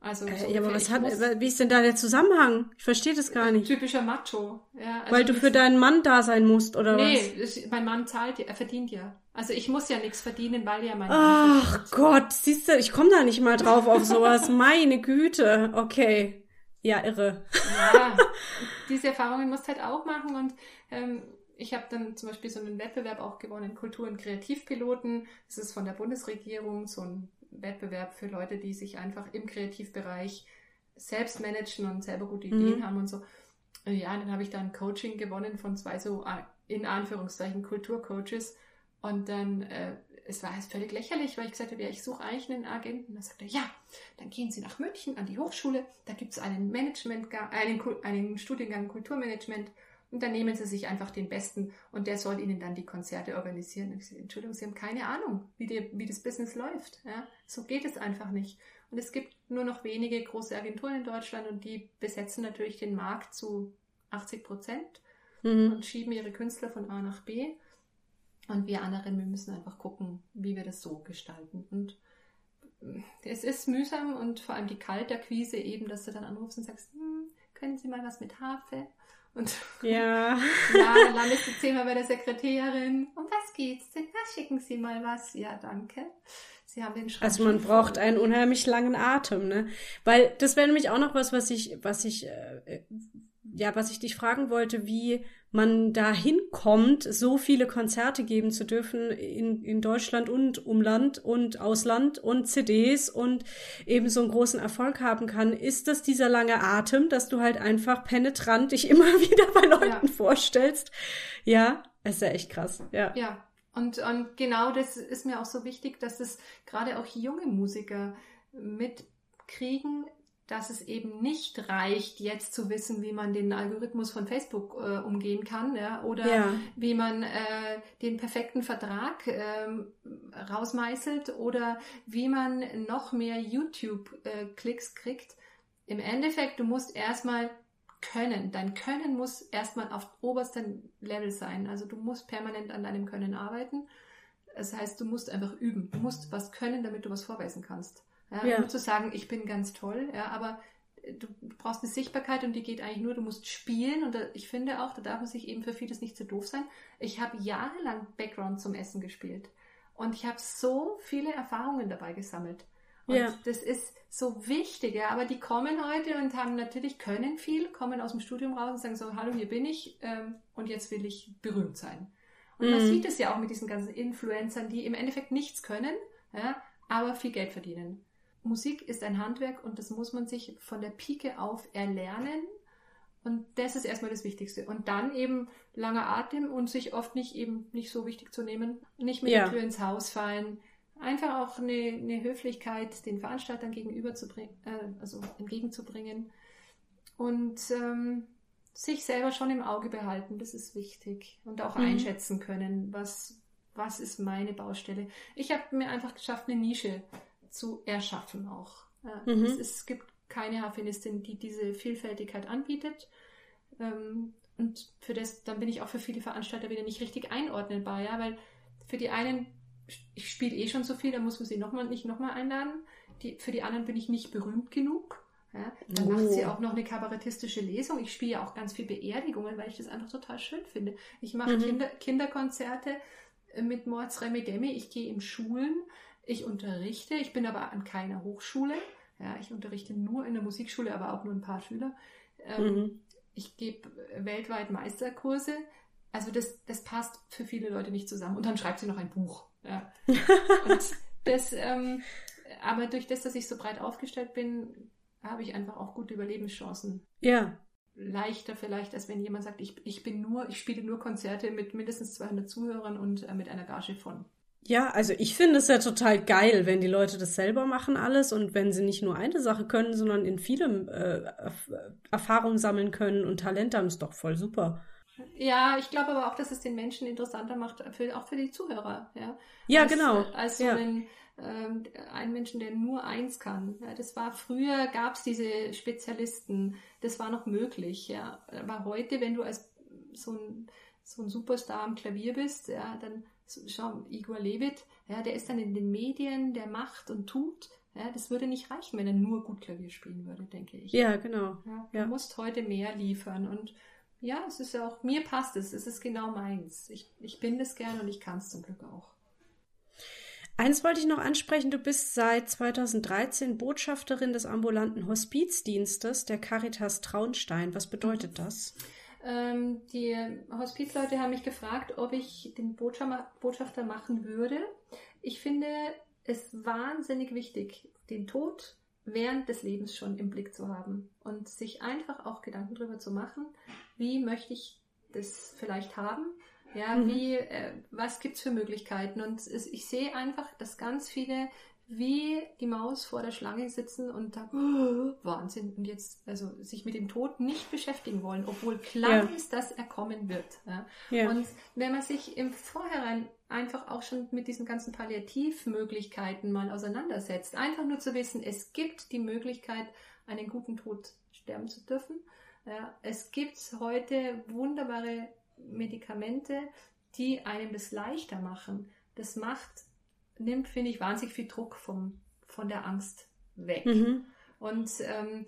Also äh, so ja, aber was hat, wie ist denn da der Zusammenhang? Ich verstehe das gar nicht. Typischer Macho. Ja, also Weil du für deinen Mann da sein musst, oder nee, was? Nee, mein Mann zahlt ja, er verdient ja. Also ich muss ja nichts verdienen, weil er mein Ach Gott, siehst du, ich komme da nicht mal drauf auf sowas. Meine Güte. Okay. Ja, irre. Ja, diese Erfahrungen musst du halt auch machen und ähm, ich habe dann zum Beispiel so einen Wettbewerb auch gewonnen, Kultur- und Kreativpiloten. Das ist von der Bundesregierung so ein Wettbewerb für Leute, die sich einfach im Kreativbereich selbst managen und selber gute Ideen mhm. haben und so. Ja, dann habe ich da ein Coaching gewonnen von zwei so äh, in Anführungszeichen Kulturcoaches. Und dann äh, es war jetzt völlig lächerlich, weil ich gesagt habe, ja, ich suche eigentlich einen Agenten. Da sagte er, ja, dann gehen Sie nach München an die Hochschule, da gibt es einen Management, einen, einen Studiengang Kulturmanagement und dann nehmen Sie sich einfach den Besten und der soll Ihnen dann die Konzerte organisieren. Und ich sage, Entschuldigung, Sie haben keine Ahnung, wie, die, wie das Business läuft. Ja? So geht es einfach nicht. Und es gibt nur noch wenige große Agenturen in Deutschland und die besetzen natürlich den Markt zu 80 Prozent mhm. und schieben ihre Künstler von A nach B. Und wir anderen, wir müssen einfach gucken, wie wir das so gestalten. Und äh, es ist mühsam und vor allem die Kaltakquise eben, dass du dann anrufst und sagst, hm, können Sie mal was mit Harfe? Und ja, ja dann landest du zehnmal bei der Sekretärin. Um was geht's denn? Na, schicken Sie mal was. Ja, danke. Sie haben den Schrank Also man braucht voll. einen unheimlich langen Atem, ne? Weil das wäre nämlich auch noch was, was ich, was ich, äh, ja, was ich dich fragen wollte, wie man da hinkommt, so viele Konzerte geben zu dürfen in, in Deutschland und Umland und Ausland und CDs und eben so einen großen Erfolg haben kann, ist das dieser lange Atem, dass du halt einfach penetrant dich immer wieder bei Leuten ja. vorstellst. Ja, ist ja echt krass. Ja. Ja. Und, und genau das ist mir auch so wichtig, dass es gerade auch junge Musiker mitkriegen, dass es eben nicht reicht, jetzt zu wissen, wie man den Algorithmus von Facebook äh, umgehen kann, ja, oder ja. wie man äh, den perfekten Vertrag äh, rausmeißelt oder wie man noch mehr YouTube-Klicks kriegt. Im Endeffekt, du musst erstmal können. Dein Können muss erstmal auf oberstem Level sein. Also du musst permanent an deinem Können arbeiten. Das heißt, du musst einfach üben. Du musst was können, damit du was vorweisen kannst. Ja, ja. Nur zu sagen, ich bin ganz toll, ja, aber du brauchst eine Sichtbarkeit und die geht eigentlich nur, du musst spielen und da, ich finde auch, da darf man sich eben für vieles nicht zu so doof sein. Ich habe jahrelang Background zum Essen gespielt und ich habe so viele Erfahrungen dabei gesammelt. Und ja. das ist so wichtig, ja, aber die kommen heute und haben natürlich, können viel, kommen aus dem Studium raus und sagen so, hallo, hier bin ich ähm, und jetzt will ich berühmt sein. Und mhm. man sieht es ja auch mit diesen ganzen Influencern, die im Endeffekt nichts können, ja, aber viel Geld verdienen. Musik ist ein Handwerk und das muss man sich von der Pike auf erlernen. Und das ist erstmal das Wichtigste. Und dann eben langer Atem und sich oft nicht eben nicht so wichtig zu nehmen, nicht mit ja. der Tür ins Haus fallen. Einfach auch eine, eine Höflichkeit den Veranstaltern gegenüber zu bringen, äh, also entgegenzubringen. Und ähm, sich selber schon im Auge behalten, das ist wichtig. Und auch mhm. einschätzen können, was, was ist meine Baustelle. Ich habe mir einfach geschafft, eine Nische zu erschaffen auch. Mhm. Es, es, gibt keine Harfenistin, die diese Vielfältigkeit anbietet. Ähm, und für das, dann bin ich auch für viele Veranstalter wieder nicht richtig einordnenbar, ja, weil für die einen, ich spiele eh schon so viel, da muss man sie noch mal, nicht nochmal einladen. Die, für die anderen bin ich nicht berühmt genug. Ja, dann oh. macht sie oh. auch noch eine kabarettistische Lesung. Ich spiele ja auch ganz viel Beerdigungen, weil ich das einfach total schön finde. Ich mache mhm. Kinder, Kinderkonzerte äh, mit Mords Remedemi. Ich gehe in Schulen. Ich unterrichte. Ich bin aber an keiner Hochschule. Ja, ich unterrichte nur in der Musikschule, aber auch nur ein paar Schüler. Ähm, mhm. Ich gebe weltweit Meisterkurse. Also das, das passt für viele Leute nicht zusammen. Und dann schreibt sie noch ein Buch. Ja. Und das, ähm, aber durch das, dass ich so breit aufgestellt bin, habe ich einfach auch gute Überlebenschancen. Ja. Leichter vielleicht, als wenn jemand sagt, ich, ich bin nur, ich spiele nur Konzerte mit mindestens 200 Zuhörern und äh, mit einer Gage von. Ja, also ich finde es ja total geil, wenn die Leute das selber machen alles und wenn sie nicht nur eine Sache können, sondern in vielem äh, Erfahrung sammeln können und Talent haben, ist doch voll super. Ja, ich glaube aber auch, dass es den Menschen interessanter macht, für, auch für die Zuhörer. Ja, ja als, genau. Als so ja. einen ähm, ein Menschen, der nur eins kann. Ja, das war früher, gab es diese Spezialisten, das war noch möglich. Ja. Aber heute, wenn du als so ein, so ein Superstar am Klavier bist, ja, dann schau, Igor Levit, ja, der ist dann in den Medien, der macht und tut. Ja, das würde nicht reichen, wenn er nur gut Klavier spielen würde, denke ich. Ja, genau. Ja, du ja. musst heute mehr liefern. Und ja, es ist ja auch, mir passt es, es ist genau meins. Ich, ich bin das gern und ich kann es zum Glück auch. Eins wollte ich noch ansprechen, du bist seit 2013 Botschafterin des ambulanten Hospizdienstes der Caritas Traunstein. Was bedeutet das? Ähm, die Hospizleute haben mich gefragt, ob ich den Botschafter machen würde. Ich finde es wahnsinnig wichtig, den Tod während des Lebens schon im Blick zu haben und sich einfach auch Gedanken darüber zu machen, wie möchte ich das vielleicht haben ja, mhm. wie, äh, was gibt's für Möglichkeiten? Und es, ich sehe einfach, dass ganz viele wie die Maus vor der Schlange sitzen und da oh, Wahnsinn und jetzt also sich mit dem Tod nicht beschäftigen wollen, obwohl klar ja. ist, dass er kommen wird. Ja. Ja. Und wenn man sich im Vorhinein einfach auch schon mit diesen ganzen Palliativmöglichkeiten mal auseinandersetzt, einfach nur zu wissen, es gibt die Möglichkeit, einen guten Tod sterben zu dürfen. Es gibt heute wunderbare Medikamente, die einem das leichter machen. Das macht, nimmt, finde ich, wahnsinnig viel Druck vom, von der Angst weg. Mhm. Und ähm,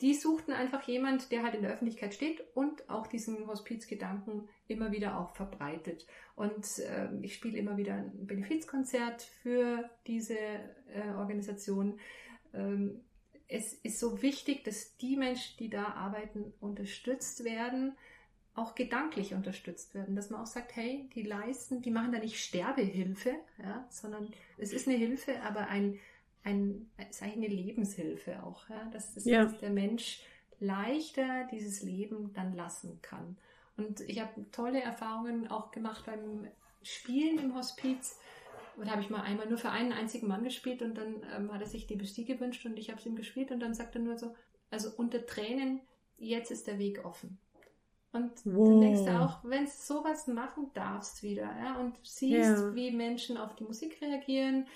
die suchten einfach jemand, der halt in der Öffentlichkeit steht und auch diesen Hospizgedanken immer wieder auch verbreitet. Und äh, ich spiele immer wieder ein Benefizkonzert für diese äh, Organisation. Ähm, es ist so wichtig, dass die Menschen, die da arbeiten, unterstützt werden, auch gedanklich unterstützt werden, dass man auch sagt, hey, die leisten, die machen da nicht Sterbehilfe, ja, sondern es ist eine Hilfe, aber ein, ein, es ist eigentlich eine Lebenshilfe auch, ja, dass, das, ja. dass der Mensch leichter dieses Leben dann lassen kann. Und ich habe tolle Erfahrungen auch gemacht beim Spielen im Hospiz. Da habe ich mal einmal nur für einen einzigen Mann gespielt und dann ähm, hat er sich die Bestie gewünscht und ich habe es ihm gespielt und dann sagt er nur so, also unter Tränen, jetzt ist der Weg offen. Und wow. dann denkst du auch, wenn du sowas machen darfst wieder, ja, und siehst, ja. wie Menschen auf die Musik reagieren,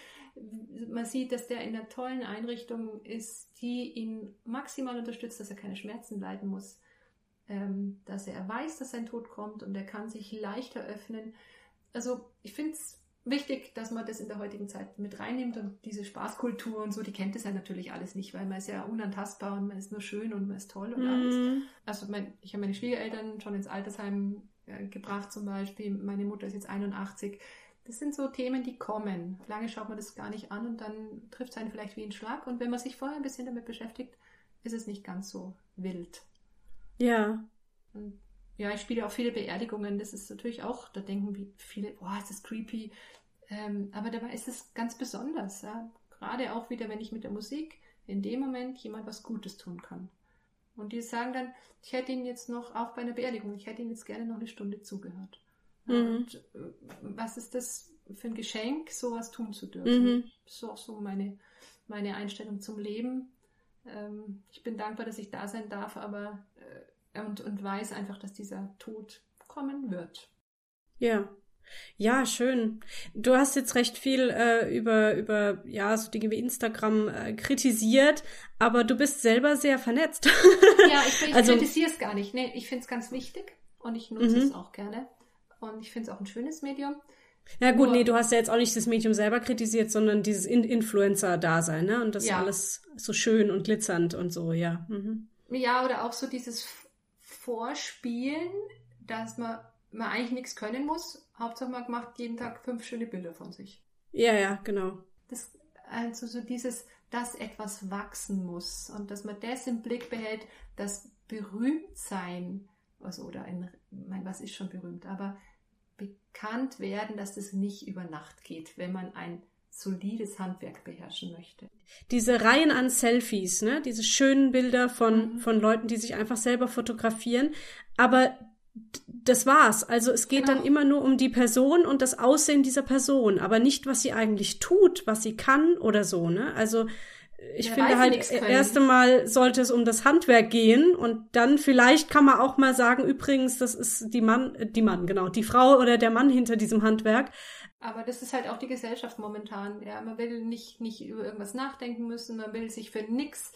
man sieht, dass der in einer tollen Einrichtung ist, die ihn maximal unterstützt, dass er keine Schmerzen leiden muss, ähm, dass er weiß, dass sein Tod kommt und er kann sich leichter öffnen. Also ich finde es wichtig, dass man das in der heutigen Zeit mit reinnimmt und diese Spaßkultur und so, die kennt es ja natürlich alles nicht, weil man ist ja unantastbar und man ist nur schön und man ist toll und alles. Mhm. Also mein, ich habe meine Schwiegereltern schon ins Altersheim äh, gebracht zum Beispiel, meine Mutter ist jetzt 81. Das sind so Themen, die kommen. Lange schaut man das gar nicht an und dann trifft es einen vielleicht wie ein Schlag. Und wenn man sich vorher ein bisschen damit beschäftigt, ist es nicht ganz so wild. Ja. Und ja, ich spiele auch viele Beerdigungen. Das ist natürlich auch, da denken viele, boah, ist das creepy. Ähm, aber dabei ist es ganz besonders. Ja? Gerade auch wieder, wenn ich mit der Musik in dem Moment jemand was Gutes tun kann. Und die sagen dann, ich hätte ihnen jetzt noch, auch bei einer Beerdigung, ich hätte ihnen jetzt gerne noch eine Stunde zugehört. Mhm. Und äh, was ist das für ein Geschenk, sowas tun zu dürfen? Mhm. Das ist auch so meine, meine Einstellung zum Leben. Ähm, ich bin dankbar, dass ich da sein darf, aber äh, und, und weiß einfach, dass dieser Tod kommen wird. Ja. Ja, schön. Du hast jetzt recht viel äh, über, über ja, so Dinge wie Instagram äh, kritisiert, aber du bist selber sehr vernetzt. ja, ich, ich also, kritisiere es gar nicht. Nee, ich finde es ganz wichtig und ich nutze mhm. es auch gerne. Und ich finde es auch ein schönes Medium. Ja gut, Nur, nee, du hast ja jetzt auch nicht das Medium selber kritisiert, sondern dieses In Influencer-Dasein, ne? Und das ja. alles so schön und glitzernd und so, ja. Mhm. Ja, oder auch so dieses Vorspielen, dass man, man eigentlich nichts können muss. Hauptsache man macht jeden Tag fünf schöne Bilder von sich. Ja, ja, genau. Das, also so dieses, dass etwas wachsen muss und dass man das im Blick behält, das Berühmtsein, also oder ein, mein, was ist schon berühmt, aber bekannt werden, dass das nicht über Nacht geht, wenn man ein solides Handwerk beherrschen möchte. Diese Reihen an Selfies, ne? diese schönen Bilder von, mhm. von Leuten, die sich einfach selber fotografieren, aber das war's. Also es geht genau. dann immer nur um die Person und das Aussehen dieser Person, aber nicht, was sie eigentlich tut, was sie kann oder so, ne? Also ich ja, finde halt, erst einmal sollte es um das Handwerk gehen und dann vielleicht kann man auch mal sagen, übrigens, das ist die Mann, äh, die Mann, genau, die Frau oder der Mann hinter diesem Handwerk. Aber das ist halt auch die Gesellschaft momentan. Ja, man will nicht, nicht über irgendwas nachdenken müssen, man will sich für nichts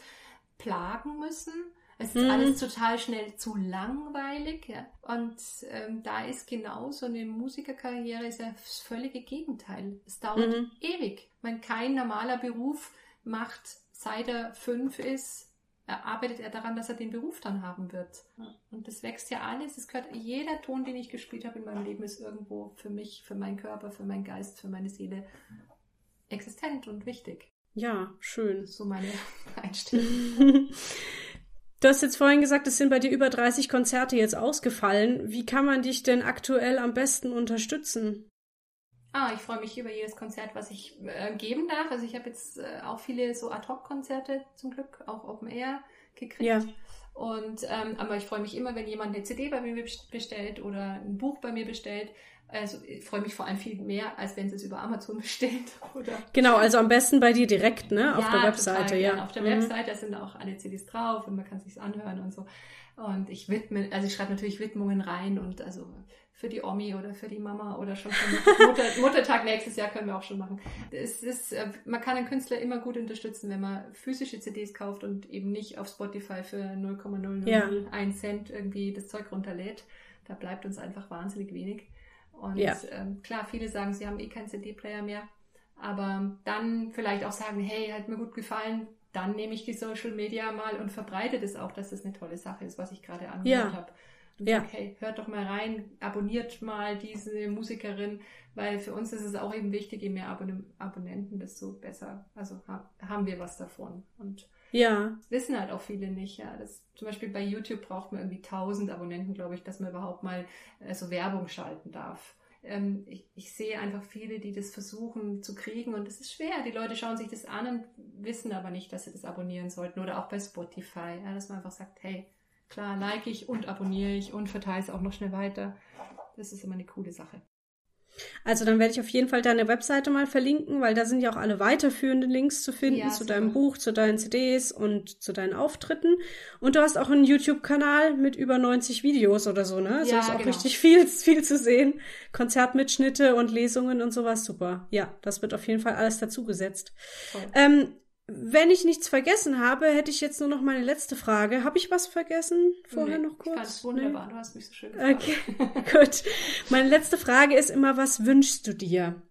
plagen müssen. Es ist mhm. alles total schnell zu langweilig. Ja? Und ähm, da ist genau so eine Musikerkarriere ist ja das völlige Gegenteil. Es dauert mhm. ewig. Man kein normaler Beruf macht, seit er fünf ist, arbeitet er daran, dass er den Beruf dann haben wird. Und das wächst ja alles. Es gehört, jeder Ton, den ich gespielt habe in meinem Leben, ist irgendwo für mich, für meinen Körper, für meinen Geist, für meine Seele existent und wichtig. Ja, schön. So meine Einstellung. Du hast jetzt vorhin gesagt, es sind bei dir über 30 Konzerte jetzt ausgefallen. Wie kann man dich denn aktuell am besten unterstützen? Ah, ich freue mich über jedes Konzert, was ich äh, geben darf. Also ich habe jetzt äh, auch viele so Ad-Hoc-Konzerte zum Glück, auch Open Air gekriegt. Ja. Und ähm, aber ich freue mich immer, wenn jemand eine CD bei mir bestellt oder ein Buch bei mir bestellt. Also ich freue mich vor allem viel mehr, als wenn sie es über Amazon bestellt. Oder genau, also am besten bei dir direkt, ne? Auf ja, der Webseite, ja. Auf der mhm. Webseite, da sind auch alle CDs drauf und man kann es sich anhören und so. Und ich widme, also ich schreibe natürlich Widmungen rein und also für die Omi oder für die Mama oder schon für Mutter, Muttertag nächstes Jahr können wir auch schon machen. Es ist, äh, man kann einen Künstler immer gut unterstützen, wenn man physische CDs kauft und eben nicht auf Spotify für 0,001 ja. Cent irgendwie das Zeug runterlädt. Da bleibt uns einfach wahnsinnig wenig. Und ja. ähm, klar, viele sagen, sie haben eh keinen CD-Player mehr. Aber dann vielleicht auch sagen, hey, hat mir gut gefallen, dann nehme ich die Social Media mal und verbreite das auch, dass das eine tolle Sache ist, was ich gerade angehört ja. habe und ja. sag, hey, hört doch mal rein, abonniert mal diese Musikerin, weil für uns ist es auch eben wichtig, je mehr Abon Abonnenten, desto besser, also ha haben wir was davon. Und ja. das wissen halt auch viele nicht, ja. Das, zum Beispiel bei YouTube braucht man irgendwie 1000 Abonnenten, glaube ich, dass man überhaupt mal äh, so Werbung schalten darf. Ähm, ich, ich sehe einfach viele, die das versuchen zu kriegen und es ist schwer. Die Leute schauen sich das an und wissen aber nicht, dass sie das abonnieren sollten. Oder auch bei Spotify, ja, dass man einfach sagt, hey, Klar, like ich und abonniere ich und verteile es auch noch schnell weiter. Das ist immer eine coole Sache. Also dann werde ich auf jeden Fall deine Webseite mal verlinken, weil da sind ja auch alle weiterführenden Links zu finden ja, zu super. deinem Buch, zu deinen CDs und zu deinen Auftritten. Und du hast auch einen YouTube-Kanal mit über 90 Videos oder so, ne? Also ja, ist auch genau. richtig viel, viel zu sehen. Konzertmitschnitte und Lesungen und sowas, super. Ja, das wird auf jeden Fall alles dazugesetzt. Ähm, wenn ich nichts vergessen habe, hätte ich jetzt nur noch meine letzte Frage. Habe ich was vergessen? Vorher nee, noch kurz? Ich fand es wunderbar, nee? du hast mich so schön gefragt. Okay, gut. Meine letzte Frage ist immer, was wünschst du dir?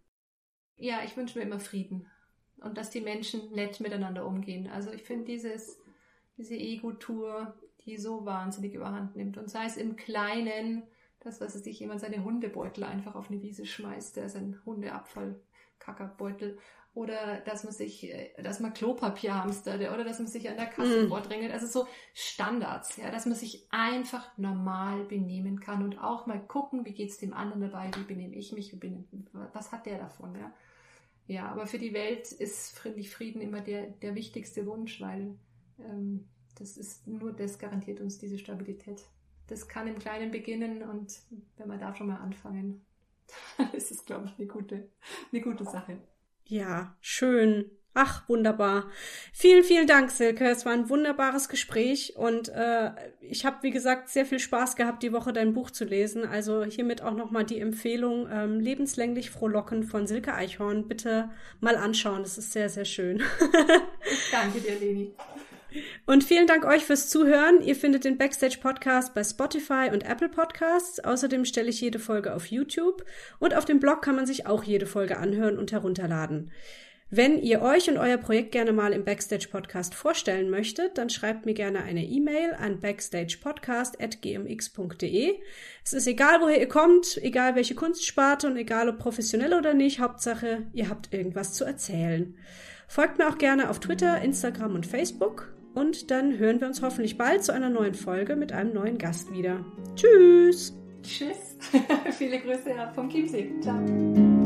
Ja, ich wünsche mir immer Frieden. Und dass die Menschen nett miteinander umgehen. Also ich finde dieses, diese Ego-Tour, die so wahnsinnig überhand nimmt. Und sei es im Kleinen, dass, was sich jemand seine Hundebeutel einfach auf eine Wiese schmeißt, der ist ein Hundeabfall, Kackerbeutel oder dass man sich, äh, dass man Klopapier hamstert oder dass man sich an der Kasse mm. vordrängelt. Also so Standards, ja, dass man sich einfach normal benehmen kann und auch mal gucken, wie geht es dem anderen dabei, wie benehme ich mich, benehme, was hat der davon, ja. Ja, aber für die Welt ist friedlich Frieden immer der, der wichtigste Wunsch, weil ähm, das ist nur das garantiert uns diese Stabilität. Das kann im Kleinen beginnen und wenn wir da schon mal anfangen, dann ist es, glaube ich, eine gute, eine gute Sache. Ja, schön. Ach, wunderbar. Vielen, vielen Dank, Silke. Es war ein wunderbares Gespräch und äh, ich habe, wie gesagt, sehr viel Spaß gehabt, die Woche dein Buch zu lesen. Also hiermit auch nochmal die Empfehlung, ähm, Lebenslänglich Frohlocken von Silke Eichhorn. Bitte mal anschauen, das ist sehr, sehr schön. ich danke dir, Leni. Und vielen Dank euch fürs Zuhören. Ihr findet den Backstage Podcast bei Spotify und Apple Podcasts. Außerdem stelle ich jede Folge auf YouTube und auf dem Blog kann man sich auch jede Folge anhören und herunterladen. Wenn ihr euch und euer Projekt gerne mal im Backstage Podcast vorstellen möchtet, dann schreibt mir gerne eine E-Mail an backstagepodcast.gmx.de. Es ist egal, woher ihr kommt, egal welche Kunstsparte und egal ob professionell oder nicht, Hauptsache, ihr habt irgendwas zu erzählen. Folgt mir auch gerne auf Twitter, Instagram und Facebook und dann hören wir uns hoffentlich bald zu einer neuen Folge mit einem neuen Gast wieder. Tschüss! Tschüss! Viele Grüße vom Chiemsee. Ciao!